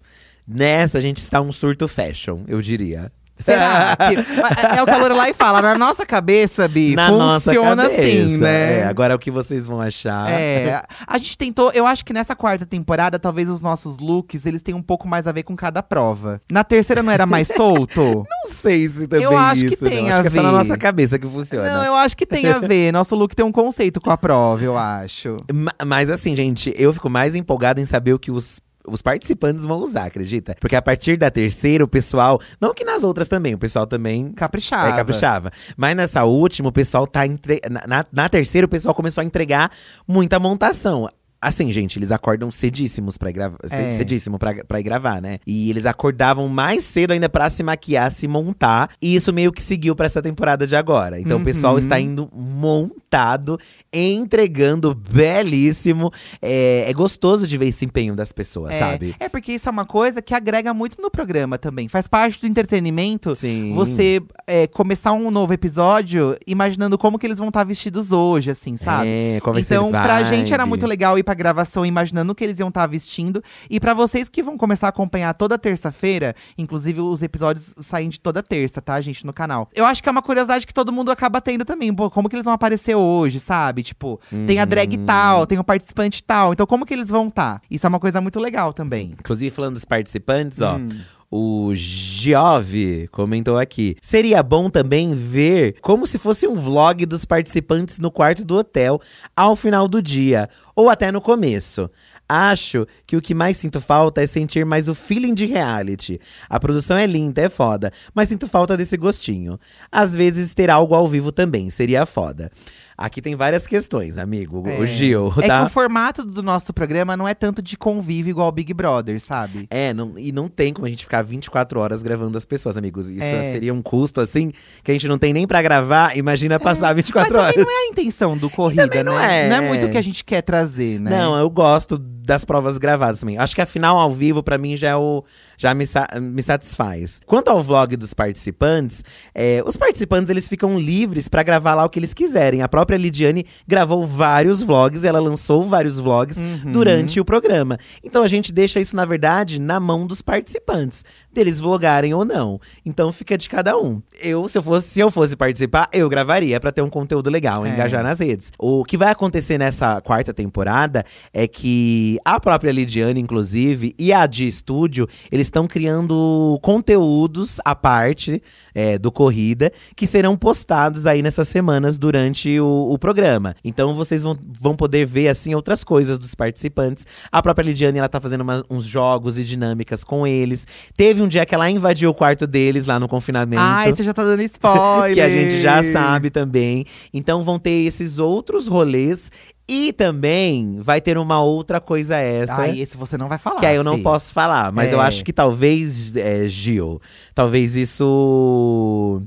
Nessa a gente está um surto fashion, eu diria. Será? que, Mas é o que a Lorelai fala, na nossa cabeça, Bi, Na nossa funciona cabeça. assim, né? É, agora é o que vocês vão achar. É, a gente tentou, eu acho que nessa quarta temporada, talvez os nossos looks, eles têm um pouco mais a ver com cada prova. Na terceira não era mais solto? Não sei se também Eu acho que isso, não. tem acho a que é só na ver. nossa cabeça que funciona. não, eu acho que tem a ver. Nosso look tem um conceito com a prova, eu acho. Ma- Mas assim, gente, eu fico mais empolgado em saber o que os. Os participantes vão usar, acredita? Porque a partir da terceira, o pessoal. Não que nas outras também, o pessoal também Caprichava. É, caprichava. Mas nessa última, o pessoal tá. Entre... Na, na- na terceira, o pessoal começou a entregar muita montação. Assim, gente, eles acordam cedíssimos pra ir gravar. É. Cedíssimo pra, pra ir gravar, né? E eles acordavam mais cedo ainda pra se maquiar, se montar. E isso meio que seguiu pra essa temporada de agora. Então o pessoal Uhum. está indo montado, entregando belíssimo. É, é gostoso de ver esse empenho das pessoas, É, sabe? é porque isso é uma coisa que agrega muito no programa também. Faz parte do entretenimento Sim. você é, começar um novo episódio imaginando como que eles vão estar vestidos hoje, assim, sabe? É, ser Então, pra gente era muito legal ir pra gravação imaginando o que eles iam estar vestindo. E pra vocês que vão começar a acompanhar toda terça-feira, inclusive os episódios saem de toda terça, tá, gente, no canal. Eu acho que é uma curiosidade que todo mundo acaba tendo também. Pô, como que eles vão aparecer hoje, sabe? Tipo, tem a drag Uhum. tal, tem o participante tal. Então, como que eles vão estar? Isso é uma coisa muito legal também. Inclusive, falando dos participantes, ó. Hum. O Giove comentou aqui. Seria bom também ver como se fosse um vlog dos participantes no quarto do hotel ao final do dia, ou até no começo. Acho que o que mais sinto falta é sentir mais o feeling de reality. A produção é linda, é foda, mas sinto falta desse gostinho. Às vezes ter algo ao vivo também seria foda. Aqui tem várias questões, amigo. O Gil, É tá? que o formato do nosso programa não é tanto de convívio igual o Big Brother, sabe? É, não, e não tem como a gente ficar 24 horas gravando as pessoas, amigos. Isso É. seria um custo, assim, que a gente não tem nem pra gravar. Imagina passar Mas 24 também horas. não é a intenção do corrida, não né? é. Não é muito o que a gente quer trazer, né? Não, eu gosto das provas gravadas também. Acho que a final ao vivo, pra mim, já é o. Já me, sa- me satisfaz. Quanto ao vlog dos participantes, é, os participantes eles ficam livres pra gravar lá o que eles quiserem. A própria Lidiane gravou vários vlogs, ela lançou vários vlogs durante o programa. Então a gente deixa isso, na verdade, na mão dos participantes, deles vlogarem ou não. Então fica de cada um. Eu, se eu fosse, se eu fosse participar, eu gravaria pra ter um conteúdo legal, É. engajar nas redes. O que vai acontecer nessa quarta temporada é que a própria Lidiane, inclusive, e a de estúdio, eles estão criando conteúdos à parte é, do Corrida que serão postados aí nessas semanas durante o, o programa. Então vocês vão, vão poder ver, assim, outras coisas dos participantes. A própria Lidiane, ela tá fazendo uma- uns jogos e dinâmicas com eles. Teve um dia que ela invadiu o quarto deles lá no confinamento. Ai, você já tá dando spoiler. Que a gente já sabe também. Então vão ter esses outros rolês. E também vai ter uma outra coisa extra. Ai, esse você não vai falar. que aí eu não posso falar. Mas eu É. acho que talvez, é, Gil, talvez isso.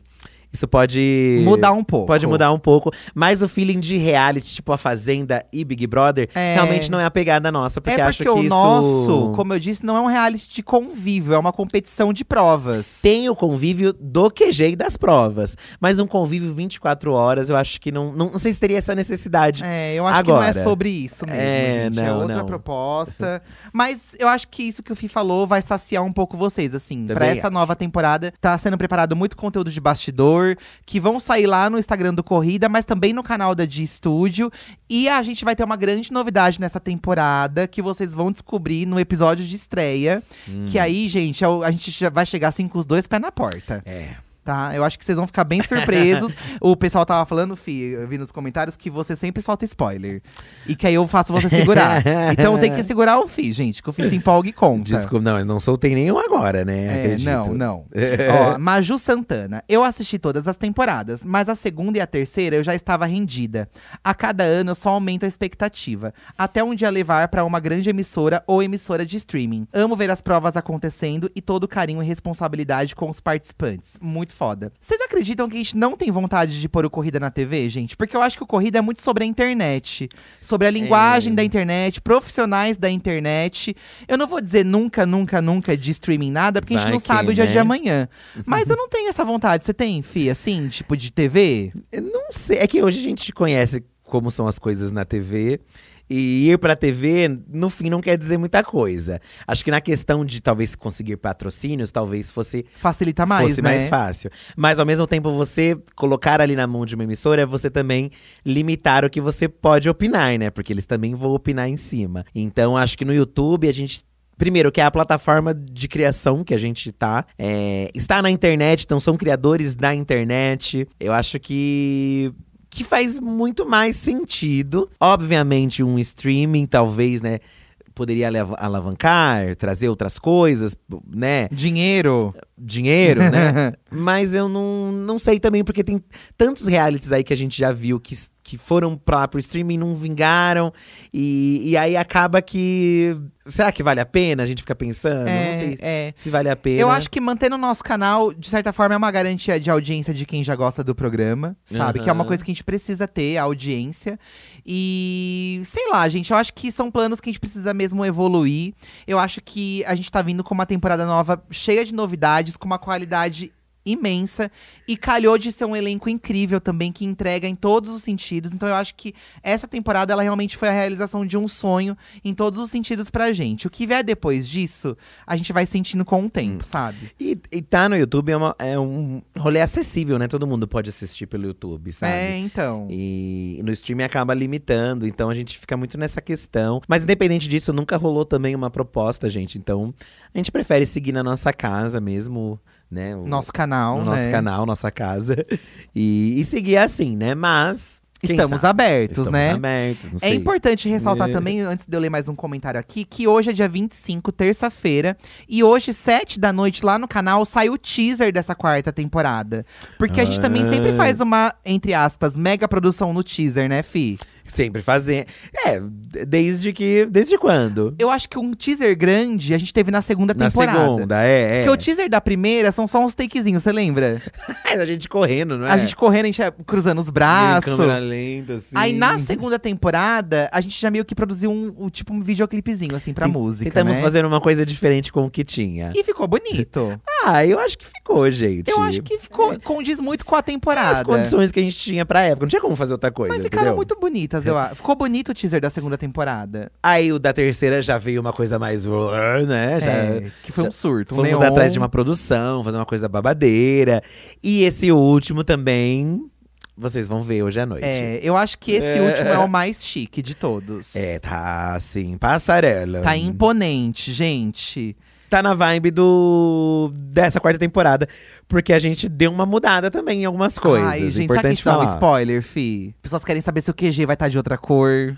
Isso pode. Mudar um pouco. Pode mudar um pouco. Mas o feeling de reality, tipo a Fazenda e Big Brother, É. realmente não é a pegada nossa. Porque é acho porque que o isso. nosso, como eu disse, não é um reality de convívio, é uma competição de provas. Tem o convívio do QG e das provas. Mas um convívio 24 horas, eu acho que não. Não, não sei se teria essa necessidade. É, eu acho que não é Agora. sobre isso mesmo, É, gente. é não, outra não. proposta. Mas eu acho que isso que o Fih falou vai saciar um pouco vocês, assim. Pra Também essa nova temporada, tá sendo preparado muito conteúdo de bastidor, que vão sair lá no Instagram do Corrida, mas também no canal da de Estúdio. E a gente vai ter uma grande novidade nessa temporada, que vocês vão descobrir no episódio de estreia. Hum. Que aí, gente, é a gente já vai chegar assim com os dois pés na porta. É. Tá, eu acho que vocês vão ficar bem surpresos. o pessoal tava falando, Fi, eu vi nos comentários, que você sempre solta spoiler. E que aí eu faço você segurar. então tem que segurar o Fi, gente, que o Fi se empolga e conta. Desculpa, não, eu não soltei nenhum agora, né? É, Acredito. não, não. Ó, Maju Santana. Eu assisti todas as temporadas, mas a segunda e a terceira eu já estava rendida. A cada ano eu só aumento a expectativa. Até um dia levar para uma grande emissora ou emissora de streaming. Amo ver as provas acontecendo e todo o carinho e responsabilidade com os participantes. Muito foda. Vocês acreditam que a gente não tem vontade de pôr o Corrida na TV, gente? Porque eu acho que o Corrida é muito sobre a internet. Sobre a linguagem É. da internet, profissionais da internet. Eu não vou dizer nunca, nunca, nunca de streaming nada, porque a gente Vai não que, sabe o dia de né? amanhã. Mas eu não tenho essa vontade. Você tem, Fih, assim, tipo de TV? Eu Não sei. É que hoje a gente conhece como são as coisas na TV. E ir pra TV, no fim, não quer dizer muita coisa. Acho que na questão de talvez conseguir patrocínios, talvez fosse, Facilita mais, fosse né? mais fácil. Mas ao mesmo tempo, você colocar ali na mão de uma emissora é você também limitar o que você pode opinar, né? Porque eles também vão opinar em cima. Então, acho que no YouTube a gente Primeiro, que é a plataforma de criação que a gente tá. É, está na internet, então são criadores da internet. Eu acho que. Que faz muito mais sentido. Obviamente, um streaming, talvez, né? Poderia alava- alavancar, trazer outras coisas, né? Dinheiro. Dinheiro, né? Mas eu não, não sei também, porque tem tantos realities aí que a gente já viu que, que foram pra, pro streaming, não vingaram. E, e aí acaba que. Será que vale a pena? A gente fica pensando. É, não sei é. se vale a pena. Eu acho que manter no nosso canal, de certa forma, é uma garantia de audiência de quem já gosta do programa, sabe? Que é uma coisa que a gente precisa ter, a audiência. E sei lá, gente, eu acho que são planos que a gente precisa mesmo evoluir. Eu acho que a gente tá vindo com uma temporada nova cheia de novidades, com uma qualidade imensa e calhou de ser um elenco incrível também que entrega em todos os sentidos. Então eu acho que essa temporada ela realmente foi a realização de um sonho em todos os sentidos pra gente. O que vier depois disso, a gente vai sentindo com o tempo, sabe? E, e tá no YouTube é, uma- é um rolê acessível, né? Todo mundo pode assistir pelo YouTube, sabe? É, então. E no streaming acaba limitando, então a gente fica muito nessa questão. Mas independente disso, nunca rolou também uma proposta, gente. Então a gente prefere seguir na nossa casa mesmo, né? O- Nosso canal, no nosso né? canal, nossa casa. E, e seguir assim, né? Mas. quem Estamos sabe? abertos, Estamos né? abertos, É importante ressaltar É. também, antes de eu ler mais um comentário aqui, que hoje é dia 25, terça-feira. E hoje, 7 da noite, lá no canal, sai o teaser dessa quarta temporada. Porque a gente também sempre Ah. faz uma, entre aspas, mega produção no teaser, né, Fi? Sempre fazendo. É, desde que. Desde quando? Eu acho que um teaser grande a gente teve na segunda Na temporada. segunda, é. é. Porque o teaser da primeira são só uns takezinhos, você lembra? a gente correndo, não é? A gente correndo, a gente ia cruzando os braços. Câmera lenta, assim. Aí na segunda temporada, a gente já meio que produziu um, um tipo um videoclipezinho, assim, pra música. Tentamos né? fazer uma coisa diferente com o que tinha. E ficou bonito. Ah, eu acho que ficou, gente. Eu acho que ficou, condiz muito com a temporada. As condições que a gente tinha pra época. Não tinha como fazer outra coisa. Mas ficaram muito bonitas, eu acho. Ficou bonito o teaser da segunda temporada. Aí o da terceira já veio uma coisa mais. né? Já, É, que foi um surto. Um Fomos neon. atrás de uma produção, fazer uma coisa babadeira. E esse último também, vocês vão ver hoje à noite. É, eu acho que esse É. último é o mais chique de todos. É, tá assim, passarela. Tá imponente, gente. Tá na vibe do dessa quarta temporada, porque a gente deu uma mudada também em algumas coisas. Ai, gente, sabe que Importante dá um falar. spoiler, fi? Pessoas querem saber se o QG vai estar de outra cor.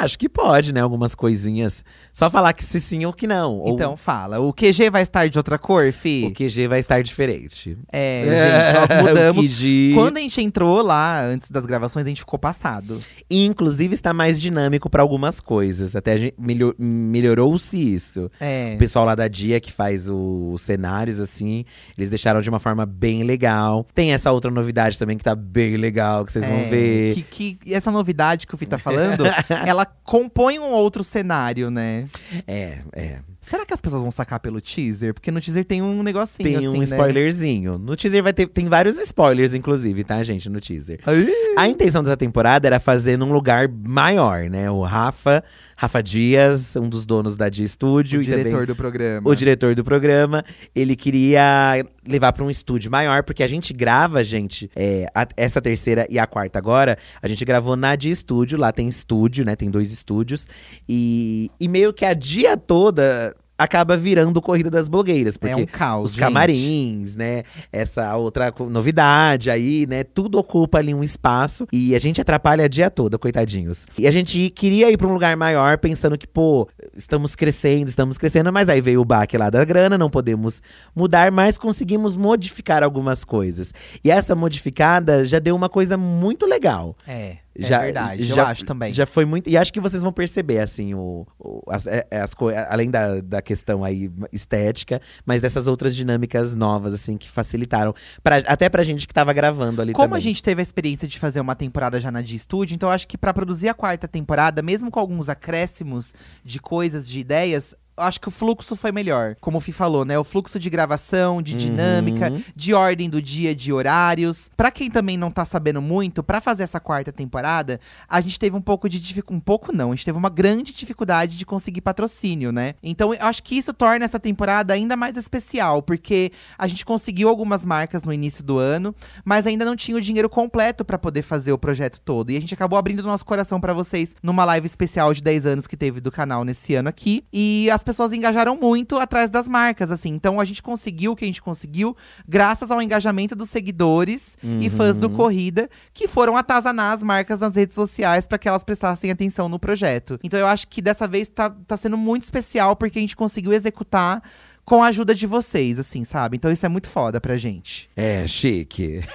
Acho que pode, né? Algumas coisinhas. Só falar que se sim ou que não. Ou Então fala. O QG vai estar de outra cor, fi? o QG vai estar diferente. É, gente, nós mudamos. QG, Quando a gente entrou lá, antes das gravações, a gente ficou passado. E, inclusive, está mais dinâmico para algumas coisas. Até a gente melhor- melhorou-se isso. É. O pessoal lá da Dia que faz o- os cenários, assim, eles deixaram de uma forma bem legal. Tem essa outra novidade também que tá bem legal, que vocês vão É, ver. Que, que essa novidade que o Fih tá falando, ela compõe um outro cenário, né? É, é. Será que as pessoas vão sacar pelo teaser? Porque no teaser tem um negocinho Tem assim, um né? spoilerzinho. No teaser vai ter. Tem vários spoilers, inclusive, tá, gente, no teaser. Ai, A intenção dessa temporada era fazer num lugar maior, né? O Rafa, Rafa Dias, um dos donos da Dia Studio o e diretor também do programa. o diretor do programa, ele queria levar pra um estúdio maior, porque a gente grava, gente, é, a- essa terceira e a quarta agora, a gente gravou na Dia Studio, lá tem estúdio, né? Tem dois estúdios. E, e meio que a dia toda acaba virando Corrida das Blogueiras, porque é um caos, os gente. camarins, né? Essa outra novidade aí, né? Tudo ocupa ali um espaço e a gente atrapalha a dia toda, coitadinhos. E a gente queria ir pra um lugar maior, pensando que, pô, estamos crescendo, estamos crescendo, mas aí veio o baque lá da grana, não podemos mudar, mas conseguimos modificar algumas coisas. E essa modificada já deu uma coisa muito legal. É, é Já, verdade, já, eu acho também. Já foi muito. E acho que vocês vão perceber, assim, o, o- as, é- é as além da, da questão aí estética, mas dessas outras dinâmicas novas, assim, que facilitaram. Pra, até pra gente que tava gravando ali Como também. a gente teve a experiência de fazer uma temporada já na de estúdio, então eu acho que pra produzir a quarta temporada, mesmo com alguns acréscimos de coisas, de ideias, acho que o fluxo foi melhor. Como o Fih falou, né? O fluxo de gravação, de dinâmica, Uhum. de ordem do dia, de horários. Pra quem também não tá sabendo muito, pra fazer essa quarta temporada, a gente teve um pouco de dificuldade. Um pouco não, a gente teve uma grande dificuldade de conseguir patrocínio, né? Então eu acho que isso torna essa temporada ainda mais especial, porque a gente conseguiu algumas marcas no início do ano, mas ainda não tinha o dinheiro completo pra poder fazer o projeto todo. E a gente acabou abrindo nosso coração pra vocês numa live especial de 10 anos que teve do canal nesse ano aqui. E as pessoas engajaram muito atrás das marcas, assim. Então a gente conseguiu o que a gente conseguiu graças ao engajamento dos seguidores e fãs do Corrida, que foram atazanar as marcas nas redes sociais pra que elas prestassem atenção no projeto. Então eu acho que dessa vez tá, tá sendo muito especial porque a gente conseguiu executar com a ajuda de vocês, assim, sabe? Então isso é muito foda pra gente. É, chique.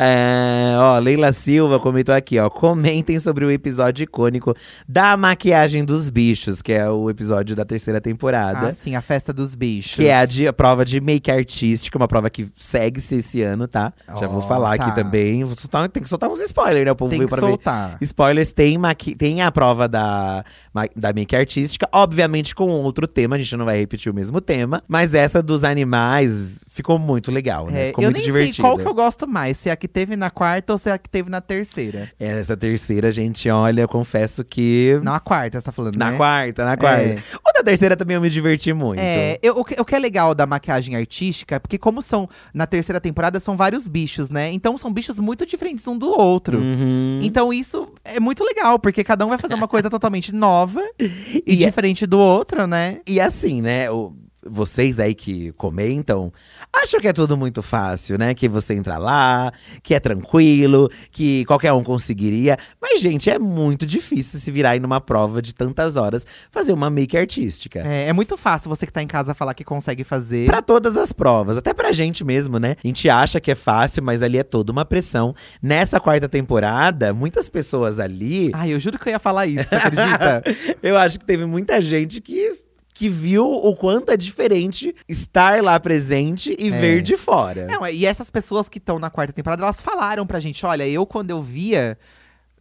É, ó, Leila Silva comentou aqui, ó. Comentem sobre o episódio icônico da maquiagem dos bichos, que é o episódio da terceira temporada. Ah, sim, a festa dos bichos. Que é a, de- a prova de make artística, uma prova que segue-se esse ano, tá? Já vou falar tá. aqui também. Soltar- tem que soltar uns spoilers, né? O povo Tem veio que pra ver. soltar. Spoilers, tem, maqui tem a prova da, da make artística, obviamente com outro tema, a gente não vai repetir o mesmo tema, mas essa dos animais ficou muito legal, né? É, ficou eu muito nem divertido. sei qual que eu gosto mais, se é a que teve na quarta ou se é a que teve na terceira. Essa terceira, gente, olha, eu confesso que. Não, a quarta, você tá falando, Na né? quarta, na quarta. É. O da terceira também eu me diverti muito. É, eu- o, que, o que é legal da maquiagem artística é porque, como são na terceira temporada, são vários bichos, né? Então são bichos muito diferentes um do outro. Uhum. Então isso é muito legal, porque cada um vai fazer uma coisa totalmente nova e, E é- diferente do outro, né? E assim, né? o- vocês aí que comentam acham que é tudo muito fácil, né? Que você entra lá, que é tranquilo, que qualquer um conseguiria. Mas, gente, é muito difícil se virar aí numa prova de tantas horas fazer uma make artística. É, é muito fácil você que tá em casa falar que consegue fazer. Pra todas as provas, até pra gente mesmo, né? A gente acha que é fácil, mas ali é toda uma pressão. Nessa quarta temporada, muitas pessoas ali. Ai, eu juro que eu ia falar isso, acredita? eu acho que teve muita gente que, que viu o quanto é diferente estar lá presente e É. ver de fora. Não, e essas pessoas que estão na quarta temporada, elas falaram pra gente: olha, eu quando eu via.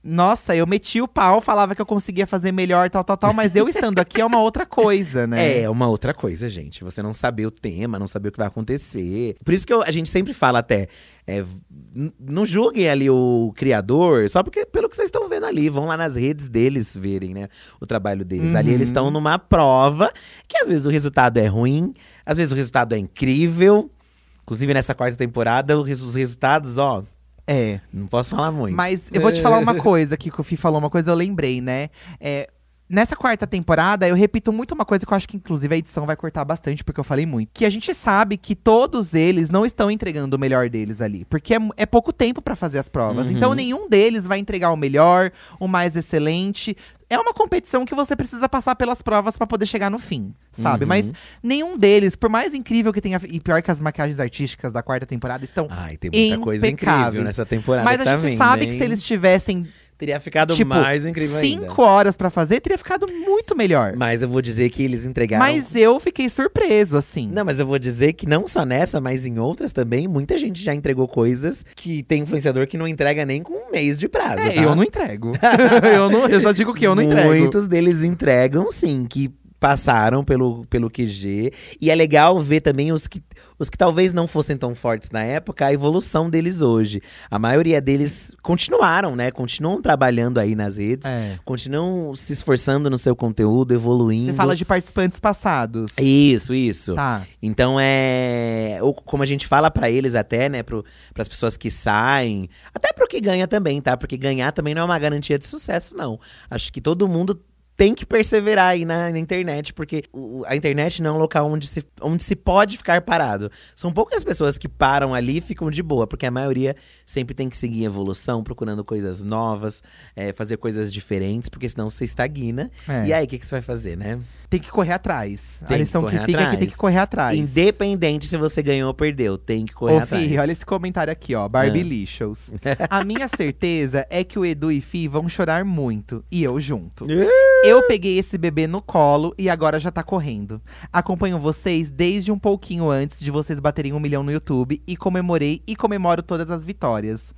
Nossa, eu meti o pau, falava que eu conseguia fazer melhor, tal, tal, tal, mas eu estando aqui é uma outra coisa, né? É uma outra coisa, gente. Você não saber o tema, não saber o que vai acontecer. Por isso que eu- a gente sempre fala até. é, não julguem ali o criador, só porque pelo que vocês estão vendo ali. Vão lá nas redes deles verem, né? O trabalho deles. Ali Uhum. eles estão numa prova que às vezes o resultado é ruim, às vezes o resultado é incrível. Inclusive, nessa quarta temporada, os resultados, ó, É. não posso falar muito. Mas eu vou te falar uma coisa que o Fih falou uma coisa, eu lembrei, né? É, nessa quarta temporada, eu repito muito uma coisa que eu acho que, inclusive, a edição vai cortar bastante, porque eu falei muito. Que a gente sabe que todos eles não estão entregando o melhor deles ali. Porque é, é pouco tempo pra fazer as provas. Uhum. Então, nenhum deles vai entregar o melhor, o mais excelente. É uma competição que você precisa passar pelas provas pra poder chegar no fim, sabe? Uhum. Mas nenhum deles, por mais incrível que tenha. E pior que as maquiagens artísticas da quarta temporada estão. Ai, tem muita coisa impecáveis. incrível nessa temporada Mas a gente também, sabe né? que se eles tivessem Teria ficado tipo, mais incrível ainda. cinco horas pra fazer, teria ficado muito melhor. Mas eu vou dizer que eles entregaram. Mas eu fiquei surpreso, assim. Não, mas eu vou dizer que não só nessa, mas em outras também, muita gente já entregou coisas que tem influenciador que não entrega nem com um mês de prazo. É, tá? eu não entrego. eu, não, eu só digo que eu não entrego. Muitos deles entregam, sim, que passaram pelo, pelo QG. E é legal ver também os que, os que talvez não fossem tão fortes na época, a evolução deles hoje. A maioria deles continuaram, né? Continuam trabalhando aí nas redes, É. continuam se esforçando no seu conteúdo, evoluindo. Você fala de participantes passados. Isso, isso. Tá. Então é. ou como a gente fala pra eles até, né? Para as pessoas que saem. Até pro que ganha também, tá? Porque ganhar também não é uma garantia de sucesso, não. Acho que todo mundo tem que perseverar aí na, na internet, porque o- a internet não é um local onde se, onde se pode ficar parado. São poucas pessoas que param ali e ficam de boa, porque a maioria sempre tem que seguir em evolução, procurando coisas novas, é, fazer coisas diferentes, porque senão você estagna. É. E aí, o que, que você vai fazer, né? Tem que correr atrás. Tem a que lição que, correr fica é que atrás. tem que correr atrás. Independente se você ganhou ou perdeu, tem que correr Ô, atrás. Fih, olha esse comentário aqui, ó. Barbie Lixos. a minha certeza é que o Edu e Fi vão chorar muito. E eu junto. Eu peguei esse bebê no colo e agora já tá correndo. Acompanho vocês desde um pouquinho antes de vocês baterem um milhão no YouTube e comemorei e comemoro todas as vitórias.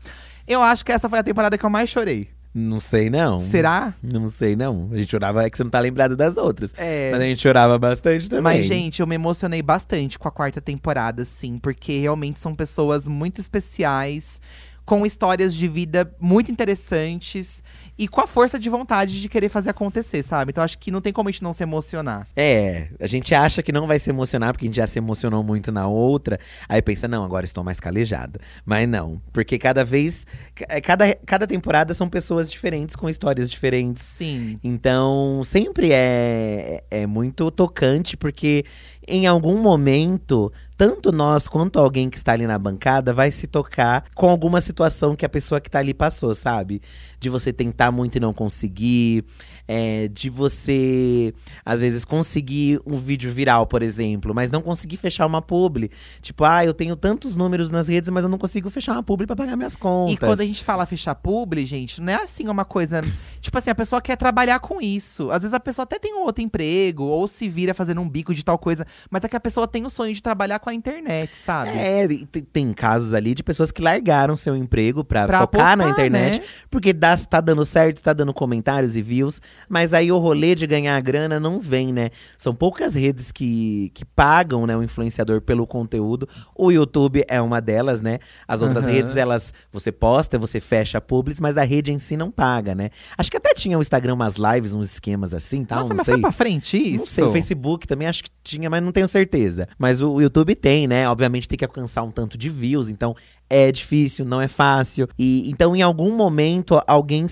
Eu acho que essa foi a temporada que eu mais chorei. Não sei não. Será? Não sei não. A gente chorava, é que você não tá lembrado das outras. É. Mas a gente chorava bastante também. Mas, gente, eu me emocionei bastante com a quarta temporada, sim, porque realmente são pessoas muito especiais, com histórias de vida muito interessantes e com a força de vontade de querer fazer acontecer, sabe? Então acho que não tem como a gente não se emocionar. É, a gente acha que não vai se emocionar, porque a gente já se emocionou muito na outra. Aí pensa, não, agora estou mais calejado. Mas não, porque cada vez. ca- Cada, cada temporada são pessoas diferentes, com histórias diferentes. Sim. Então, sempre é, é muito tocante, porque em algum momento, tanto nós quanto alguém que está ali na bancada vai se tocar com alguma situação que a pessoa que está ali passou, sabe? De você tentar muito e não conseguir, é, de você, às vezes, conseguir um vídeo viral, por exemplo, mas não conseguir fechar uma publi. Tipo, ah, eu tenho tantos números nas redes, mas eu não consigo fechar uma publi para pagar minhas contas. E quando a gente fala fechar publi, gente, não é assim uma coisa. tipo assim, a pessoa quer trabalhar com isso. Às vezes a pessoa até tem um outro emprego, ou se vira fazendo um bico de tal coisa. Mas é que a pessoa tem o sonho de trabalhar com a internet, sabe? É, te- tem casos ali de pessoas que largaram seu emprego pra, Pra focar na apostar, internet, né? porque dá, tá dando certo, tá dando comentários e views, mas aí o rolê de ganhar a grana não vem, né? São poucas redes que, que pagam, né, o influenciador pelo conteúdo. O YouTube é uma delas, né? As outras Aham. redes, elas, você posta, você fecha publis, mas a rede em si não paga, né? Acho que até tinha o Instagram umas lives, uns esquemas assim, tal, Nossa, não mas sei. foi pra frente isso? Não sei, o Facebook também acho que tinha, mas não tenho certeza. Mas o YouTube tem, né? Obviamente tem que alcançar um tanto de views, então é difícil, não é fácil. E então em algum momento alguém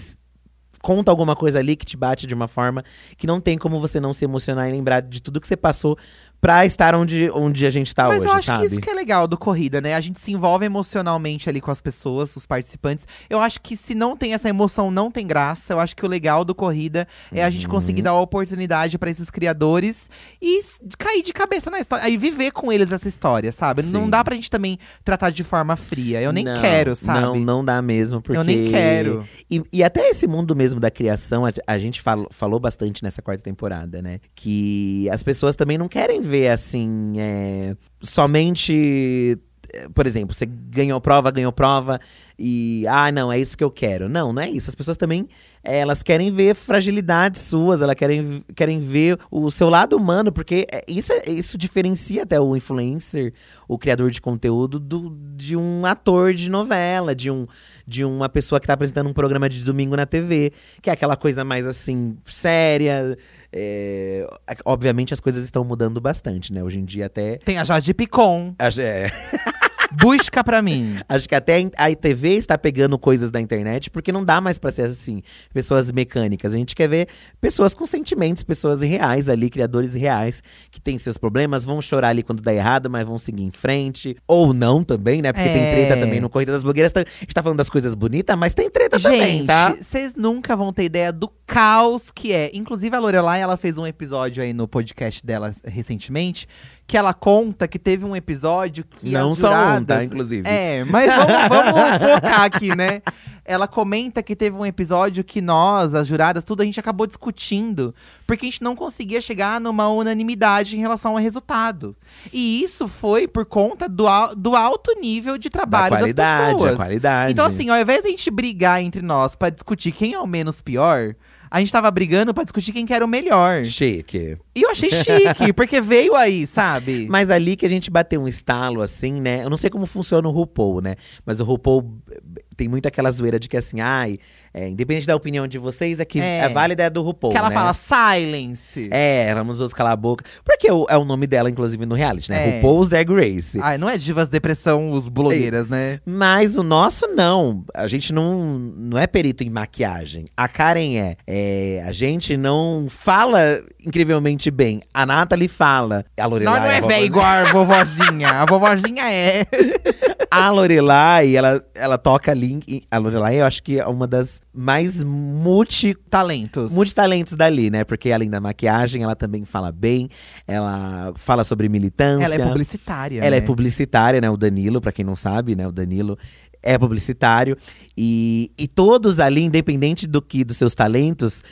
conta alguma coisa ali que te bate de uma forma que não tem como você não se emocionar e lembrar de tudo que você passou pra estar onde, onde a gente tá Mas hoje, eu acho sabe? que isso que é legal do corrida, né? A gente se envolve emocionalmente ali com as pessoas, os participantes. Eu acho que se não tem essa emoção, não tem graça. Eu acho que o legal do corrida é a gente Uhum. conseguir dar a oportunidade pra esses criadores e cair de cabeça na história. E viver com eles essa história, sabe? Não Sim. dá pra gente também tratar de forma fria. Eu nem Não, quero, sabe? Não, não dá mesmo, porque… Eu nem quero. E, e até esse mundo mesmo da criação, a, a gente fal- falou bastante nessa quarta temporada, né? Que as pessoas também não querem ver, assim, é, somente… eh, Por exemplo, você ganhou prova, ganhou prova e… Ah, não, é isso que eu quero. Não, não é isso. As pessoas também, elas querem ver fragilidades suas, elas querem, querem ver o seu lado humano, porque é- isso, é- isso diferencia até o influencer, o criador de conteúdo, do, de um ator de novela, de, um, de uma pessoa que tá apresentando um programa de domingo na TV, que é aquela coisa mais assim, séria. é, obviamente as coisas estão mudando bastante, né? Hoje em dia até. Tem a Jade Picon. Acho, é, Busca pra mim. acho que até a TV está pegando coisas da internet, porque não dá mais pra ser assim, pessoas mecânicas. A gente quer ver pessoas com sentimentos, pessoas reais ali, criadores reais, que têm seus problemas, vão chorar ali quando dá errado, mas vão seguir em frente. Ou não também, né? Porque tem É. treta também no Corrida das Blogueiras. A gente tá falando das coisas bonitas, mas tem treta também, Gente, tá? vocês nunca vão ter ideia do caos que é. Inclusive, a Lorelai, ela fez um episódio aí no podcast dela recentemente, que ela conta que teve um episódio que Não as só um, juradas... tá? Inclusive. É, mas vamos, vamos focar aqui, né? Ela comenta que teve um episódio que nós, as juradas, tudo a gente acabou discutindo, porque a gente não conseguia chegar numa unanimidade em relação ao resultado. E isso foi por conta do, al- do alto nível de Da trabalho das qualidade, pessoas. a qualidade. Então, assim, ao invés de a gente brigar entre nós pra discutir quem é o menos pior, a gente tava brigando pra discutir quem que era o melhor. Chique. E eu achei chique, porque veio aí, sabe? Mas ali que a gente bateu um estalo, assim, né? Eu não sei como funciona o RuPaul, né? Mas o RuPaul eh, tem muito aquela zoeira de que, assim, ai, é, independente da opinião de vocês, é que É. é, válida é do RuPaul. que ela né? fala silence. É, ela nos outros calar a boca. Porque o- é o nome dela, inclusive, no reality, né? É. RuPaul's Drag Race. Ai, não é divas depressão, os blogueiras, né? Mas o nosso não. A gente não, não é perito em maquiagem. A Karen é. É, A gente não fala incrivelmente bem. A Nathalie fala. A Lorelai. Nós não é velho vovozinha- igual a vovozinha. A vovozinha é. A Lorelai, ela, ela toca ali. A Lorelai, eu acho que é uma das mais multi, Talentos. multitalentos dali, né? Porque além da maquiagem, ela também fala bem. Ela fala sobre militância. Ela é publicitária. Ela é né? publicitária, né? O Danilo, pra quem não sabe, né? O Danilo é publicitário. E, e todos ali, independente do que dos seus talentos,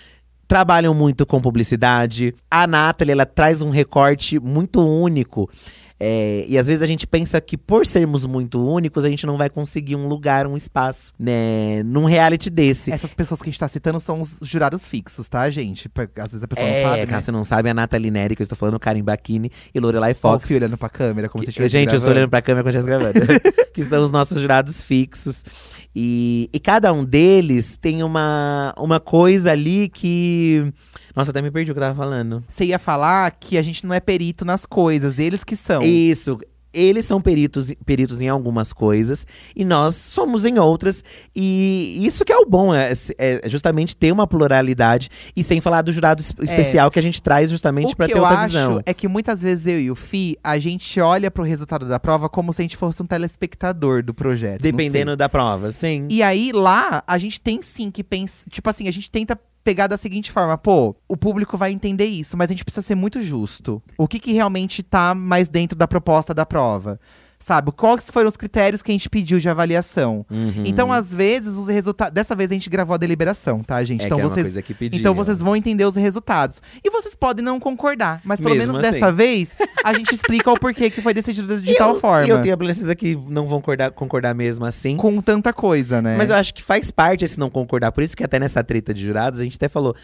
trabalham muito com publicidade. A Nathalie, ela traz um recorte muito único. É, e às vezes a gente pensa que por sermos muito únicos, a gente não vai conseguir um lugar, um espaço, né? Num reality desse. Essas pessoas que a gente tá citando são os jurados fixos, tá, gente? Às vezes a pessoa É, não sabe, né? caso você não sabe, a Nathalie Neri, que eu estou falando, Karen Bacchini e Lorelai Fox. Fih olhando pra câmera, como Que- se estivesse gente, eu estou gravando. olhando pra câmera quando a gente tá gravando. que são os nossos jurados fixos. E, e cada um deles tem uma, uma coisa ali que. Nossa, até me perdi o que eu tava falando. Você ia falar que a gente não é perito nas coisas, eles que são. Isso. Eles são peritos, peritos em algumas coisas e nós somos em outras. E isso que é o bom, é, é justamente ter uma pluralidade. E sem falar do jurado es- especial que a gente traz justamente O pra que ter eu outra acho visão. é que muitas vezes eu e o Fi, a gente olha pro resultado da prova como se a gente fosse um telespectador do projeto. Dependendo da prova, sim. E aí, lá, a gente tem sim que pensar. Tipo assim, a gente tenta pegar da seguinte forma: pô, o público vai entender isso, mas a gente precisa ser muito justo. O que, que realmente tá mais dentro da proposta da prova? Sabe? Quais foram os critérios que a gente pediu de avaliação? Uhum. Então, às vezes, os resultados. Dessa vez a gente gravou a deliberação, tá, gente? é então vocês. Então vocês vão entender os resultados. E vocês podem não concordar, mas pelo Mesmo menos assim. dessa vez a gente explica o porquê que foi decidido de tal eu, forma. E eu tenho a certeza que não vão concordar, concordar mesmo assim. Com tanta coisa, né? Mas eu acho que faz parte esse não concordar. Por isso que até nessa treta de jurados, a gente até falou.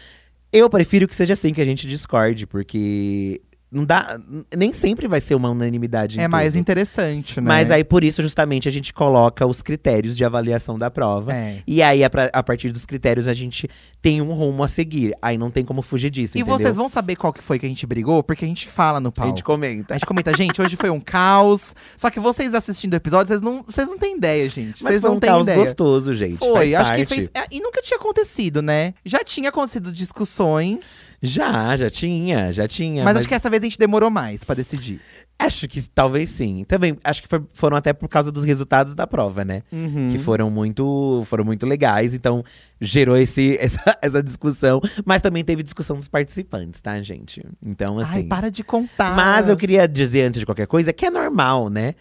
Eu prefiro que seja assim, que a gente discorde, porque não dá. Nem sempre vai ser uma unanimidade. é mais tudo. interessante, né? Mas aí, por isso, justamente, a gente coloca os critérios de avaliação da prova. É. E aí, a, a partir dos critérios, a gente tem um rumo a seguir. Aí não tem como fugir disso. E entendeu? vocês vão saber qual que foi que a gente brigou, porque a gente fala no A palco. gente comenta. A gente comenta, gente, hoje foi um caos. Só que vocês assistindo o episódio, vocês não, vocês não têm ideia, gente. Mas Vocês foi não um têm caos ideia. gostoso, gente. Foi, acho parte. que fez. é, E nunca tinha acontecido, né? Já tinha acontecido discussões, Já, já tinha, já tinha. mas, acho que essa vez a gente demorou mais pra decidir. Acho que talvez sim. Também acho que foi- foram até por causa dos resultados da prova, né? Uhum. Que foram muito, foram muito legais, então gerou esse, essa, essa discussão. Mas também teve discussão dos participantes, tá, gente? Então, assim. Ai, para de contar. Mas eu queria dizer antes de qualquer coisa que é normal, né?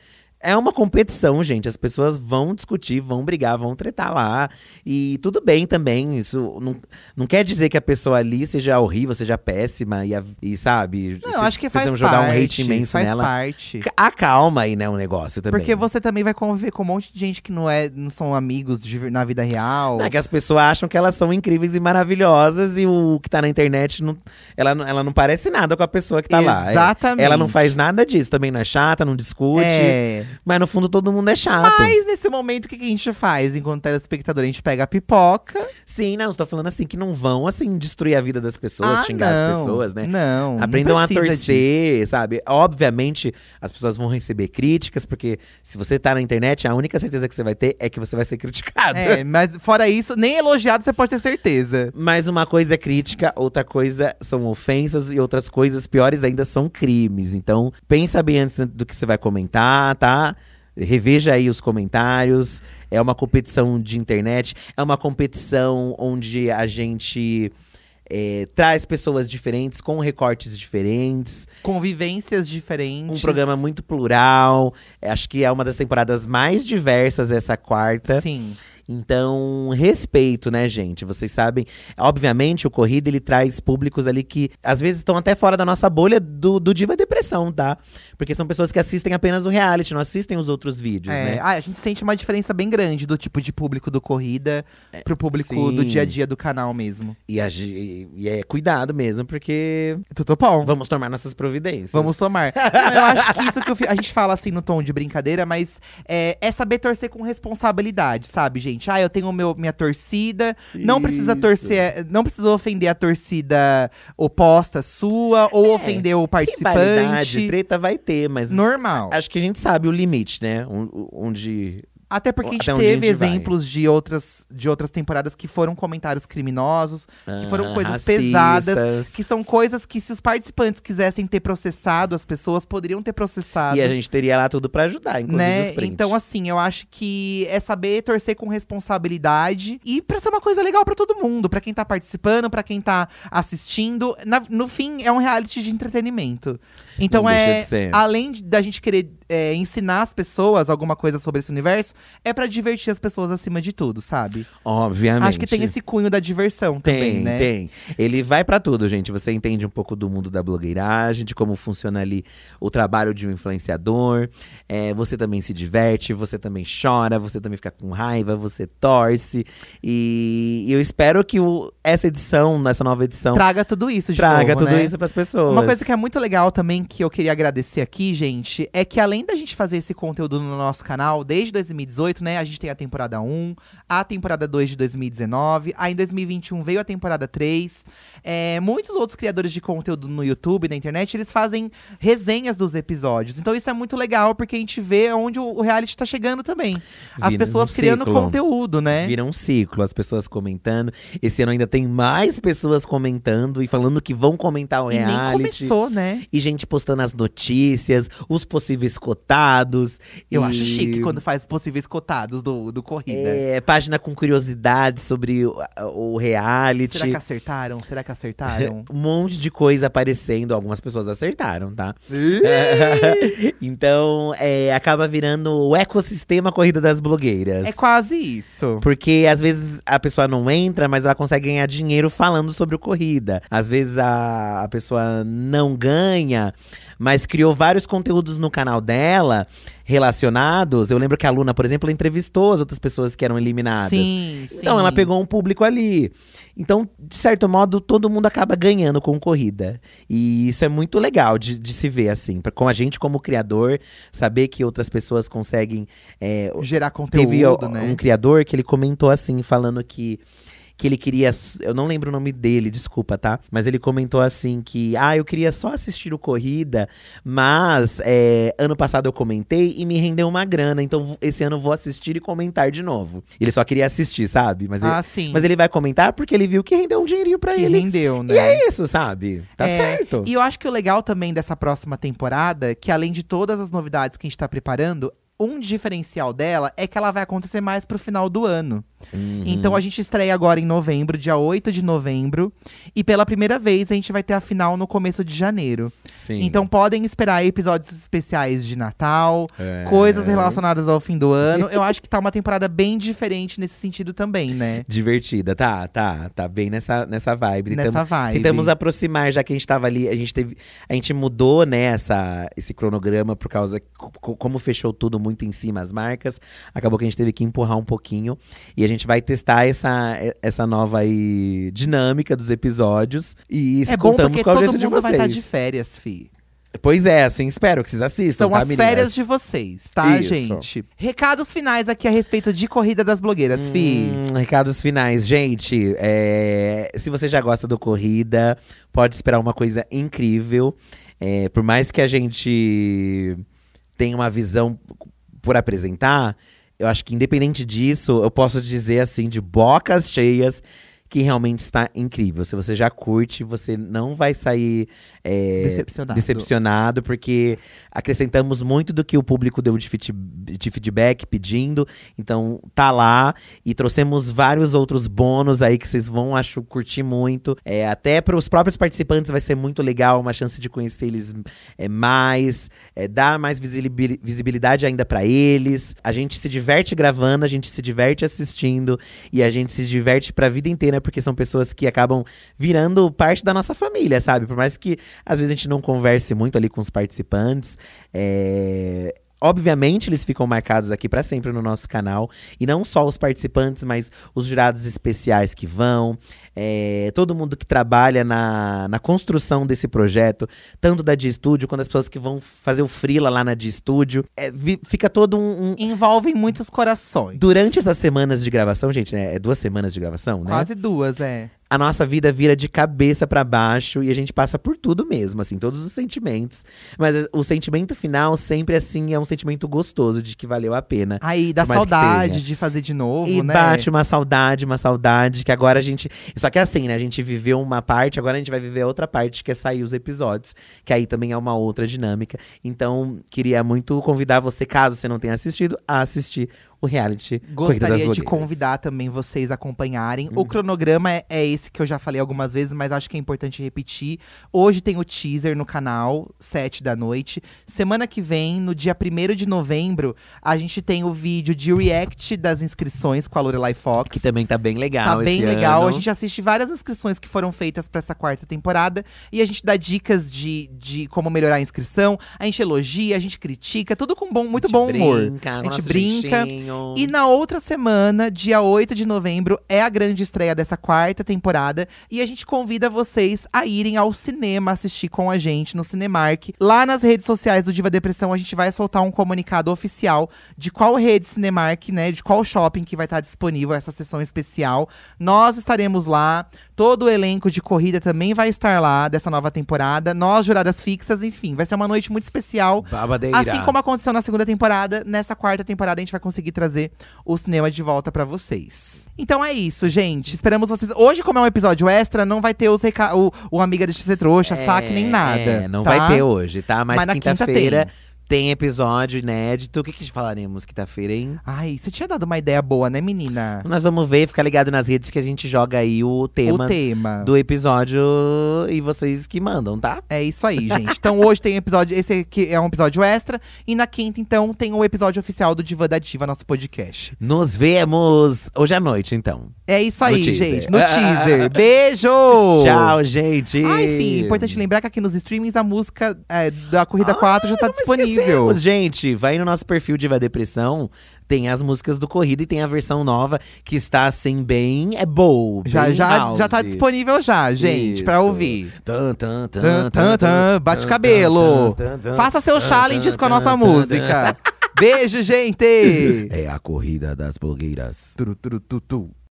É uma competição, gente. As pessoas vão discutir, vão brigar, vão tretar lá. E tudo bem também. Isso não, não quer dizer que a pessoa ali seja horrível, seja péssima e, a- e sabe. Não, eu acho que faz parte. jogar um hate imenso faz nela. parte. Ca- Acalma aí, né, o negócio também. Porque você também vai conviver com um monte de gente que não, é, não são amigos de na vida real. É que as pessoas acham que elas são incríveis e maravilhosas e o que tá na internet, não, ela, não- ela não parece nada com a pessoa que tá lá. Exatamente. Ela não faz nada disso, também não é chata, não discute. É. Mas no fundo todo mundo é chato. Mas nesse momento, o que que a gente faz? Enquanto telespectador, a gente pega a pipoca. Sim, não, estou falando assim que não vão assim destruir a vida das pessoas, Ah, xingar as não. pessoas, né? Não. não Aprendam a precisa torcer, sabe? Obviamente, as pessoas vão receber críticas, porque se você tá na internet, a única certeza que você vai ter é que você vai ser criticado. disso. É, mas fora isso, nem elogiado você pode ter certeza. Mas uma coisa é crítica, outra coisa são ofensas e outras coisas piores ainda são crimes. Então, pensa bem antes do que você vai comentar, tá? Reveja aí os comentários. É uma competição de internet, é uma competição onde a gente é, traz pessoas diferentes, com recortes diferentes. Convivências diferentes. Um programa muito plural. Acho que é uma das temporadas mais diversas essa quarta. Sim. Então, respeito, né, gente? Vocês sabem, obviamente, o Corrida ele traz públicos ali que às vezes estão até fora da nossa bolha do, do Diva Depressão, tá? Porque são pessoas que assistem apenas o reality, não assistem os outros vídeos, É, né? ah, a gente sente uma diferença bem grande do tipo de público do Corrida pro público sim. do dia a dia do canal mesmo. E, a e é cuidado mesmo, porque Tudo bom. vamos tomar nossas providências. Vamos somar. Não, eu acho que isso que eu a gente fala assim no tom de brincadeira, mas é, é saber torcer com responsabilidade, sabe, gente? Ah, eu tenho meu, minha torcida. Não precisa torcer, não precisa ofender a torcida oposta sua ou É, ofender o participante. treta vai ter, mas Normal. acho que a gente sabe o limite, né? On- Onde Até porque a gente onde a teve gente vai. exemplos de outras, de outras temporadas que foram comentários criminosos, que foram Ah, coisas racistas. pesadas, que são coisas que se os participantes quisessem ter processado, as pessoas poderiam ter processado. E a gente teria lá tudo pra ajudar, inclusive né? os prints. Então, assim, eu acho que é saber torcer com responsabilidade e pra ser uma coisa legal pra todo mundo, pra quem tá participando, pra quem tá assistindo. Na- no fim, é um reality de entretenimento. Então, Não é de além da gente querer é, ensinar as pessoas alguma coisa sobre esse universo, é pra divertir as pessoas acima de tudo, sabe? Obviamente. Acho que tem esse cunho da diversão Tem, também, né? tem. Ele vai pra tudo, gente. Você entende um pouco do mundo da blogueiragem, de como funciona ali o trabalho de um influenciador. É, você também se diverte, você também chora, você também fica com raiva, você torce. E, e eu espero que o- essa edição, essa nova edição, Traga tudo isso de traga novo, tudo né? isso pras pessoas. Uma coisa que é muito legal também, que eu queria agradecer aqui, gente, é que além da gente fazer esse conteúdo no nosso canal, desde 2018, né? A gente tem a temporada 1, a temporada 2 de 2019, aí em 2021 veio a temporada 3. É, muitos outros criadores de conteúdo no YouTube, na internet, eles fazem resenhas dos episódios. Então isso é muito legal, porque a gente vê onde o reality tá chegando também. As Vira pessoas um criando ciclo. conteúdo, né? Vira um ciclo, as pessoas comentando. Esse ano ainda tem mais pessoas comentando e falando que vão comentar o E nem reality. começou, né? E gente postando as notícias, os possíveis cotados. Eu e- acho chique quando faz possíveis cotados do, do Corrida. É, página com curiosidade sobre o, o reality. Será que acertaram? Será que acertaram? Um monte de coisa aparecendo. Algumas pessoas acertaram, tá? então, é, acaba virando o ecossistema Corrida das Blogueiras. É quase isso. Porque às vezes a pessoa não entra, mas ela consegue ganhar dinheiro falando sobre o corrida. Às vezes a, a pessoa não ganha, mas criou vários conteúdos no canal dela relacionados. Eu lembro que a Luna, por exemplo, entrevistou as outras pessoas que eram eliminadas. Sim, sim. Então ela pegou um público ali. Então, de certo modo, todo mundo acaba ganhando com corrida. E isso é muito legal de, de se ver, assim. Pra- Com a gente, como criador, saber que outras pessoas conseguem é, gerar conteúdo, Teve né? um criador que ele comentou assim, falando que, que ele queria. Eu não lembro o nome dele, desculpa, tá? Mas ele comentou assim que, ah, eu queria só assistir o Corrida, mas é, ano passado eu comentei e me rendeu uma grana, então esse ano eu vou assistir e comentar de novo. Ele só queria assistir, sabe? Mas, Ah, ele, sim. mas ele vai comentar porque ele viu que rendeu um dinheirinho pra Que ele. rendeu, né? E é isso, sabe? Tá É, certo. E eu acho que o legal também dessa próxima temporada, que além de todas as novidades que a gente tá preparando, um diferencial dela é que ela vai acontecer mais pro final do ano. Uhum. Então a gente estreia agora em novembro, dia 8 de novembro. E pela primeira vez a gente vai ter a final no começo de janeiro. Sim. Então podem esperar episódios especiais de Natal, É. coisas relacionadas ao fim do ano. Eu acho que tá uma temporada bem diferente nesse sentido também, né? Divertida, tá, tá, tá bem nessa, nessa vibe. Nessa Tentamos- vibe. Tentamos aproximar, já que a gente tava ali, a gente teve. A gente mudou, né, essa, esse cronograma por causa. co- co- Como fechou tudo muito em cima as marcas, acabou que a gente teve que empurrar um pouquinho. E a gente vai testar essa, essa nova aí, dinâmica dos episódios. E É contamos com a audiência de mundo vai estar vocês. de férias, fi. Pois é, assim, espero que vocês assistam. São tá, as meninas? férias de vocês, tá, Isso. gente? Recados finais aqui a respeito de Corrida das Blogueiras, fi. Hum, recados finais, gente. é, se você já gosta do Corrida, pode esperar uma coisa incrível. É, por mais que a gente tenha uma visão por apresentar, eu acho que independente disso, eu posso dizer assim, de bocas cheias, que realmente está incrível. Se você já curte, você não vai sair é, Decepcionado. decepcionado, porque acrescentamos muito do que o público deu de, fit- de feedback pedindo. Então tá lá e trouxemos vários outros bônus aí que vocês vão, acho, curtir muito. É, até para os próprios participantes vai ser muito legal, uma chance de conhecer eles é, mais, é, dar mais visibil- visibilidade ainda para eles. A gente se diverte gravando, a gente se diverte assistindo e a gente se diverte pra vida inteira, porque são pessoas que acabam virando parte da nossa família, sabe? Por mais que às vezes a gente não converse muito ali com os participantes, é, Obviamente, eles ficam marcados aqui pra sempre no nosso canal. E não só os participantes, mas os jurados especiais que vão. É, todo mundo que trabalha na, na construção desse projeto, tanto da de Studio quanto as pessoas que vão fazer o freela lá na de Studio. É, vi- fica todo um, um- Envolvem muitos corações. Durante essas semanas de gravação, gente, né? É duas semanas de gravação, né? Quase duas, é. a nossa vida vira de cabeça pra baixo e a gente passa por tudo mesmo, assim, todos os sentimentos. Mas o sentimento final sempre, assim, é um sentimento gostoso de que valeu a pena. Aí dá saudade de fazer de novo, E né? bate uma saudade, uma saudade, que agora a gente. Só que assim, né? A gente viveu uma parte, agora a gente vai viver outra parte, que é sair os episódios. Que aí também é uma outra dinâmica. Então, queria muito convidar você, caso você não tenha assistido, a assistir o reality Gostaria de convidar também vocês a acompanharem. Uhum. O cronograma é, é esse que eu já falei algumas vezes, mas acho que é importante repetir. Hoje tem o teaser no canal, 7 da noite. Semana que vem, no dia 1 de novembro, a gente tem o vídeo de react das inscrições com a Lorelai Fox. Que também tá bem legal. Tá bem legal. ano. A gente assiste várias inscrições que foram feitas pra essa quarta temporada. E a gente dá dicas de, de como melhorar a inscrição. A gente elogia, a gente critica, tudo com bom, muito A bom humor. brinca, A com gente brinca. E na outra semana, dia 8 de novembro, é a grande estreia dessa quarta temporada. E a gente convida vocês a irem ao cinema assistir com a gente no Cinemark. Lá nas redes sociais do Diva Depressão, a gente vai soltar um comunicado oficial de qual rede Cinemark, né? De qual shopping que vai estar disponível essa sessão especial. Nós estaremos lá. Todo o elenco de corrida também vai estar lá dessa nova temporada. Nós, juradas fixas, enfim, vai ser uma noite muito especial. Babadeira. Assim como aconteceu na segunda temporada, nessa quarta temporada a gente vai conseguir trazer o cinema de volta pra vocês. Então é isso, gente. Esperamos vocês. Hoje, como é um episódio extra, não vai ter os reca... o, o Amiga Deixa de Ser Trouxa, saque nem nada. É, não tá? vai ter hoje, tá? Mas, Mas na quinta quinta-feira tem. episódio inédito. O que, que falaremos quinta-feira, hein? Ai, você tinha dado uma ideia boa, né, menina? Nós vamos ver, fica ligado nas redes que a gente joga aí o tema, o tema. do episódio e vocês que mandam, tá? É isso aí, gente. Então hoje tem episódio. Esse aqui é um episódio extra. E na quinta, então, tem o episódio oficial do Diva da Diva, nosso podcast. Nos vemos hoje à noite, então. É isso No aí, teaser. gente. No teaser. Beijo! Tchau, gente! Ah, enfim, importante lembrar que aqui nos streamings a música é, da Corrida 4 já tá Não disponível. esquecemos, gente, vai no nosso perfil Diva Depressão. Tem as músicas do Corrida e tem a versão nova que está assim bem é boa. Já, já, house. já tá disponível já, gente, pra Isso. ouvir. Tan, tan, tan, Tan, tan, tan, bate cabelo. tan, tan, Faça challenges tan, com a nossa música. Beijo, gente! É a corrida das blogueiras. Turu, turu, tu, tu.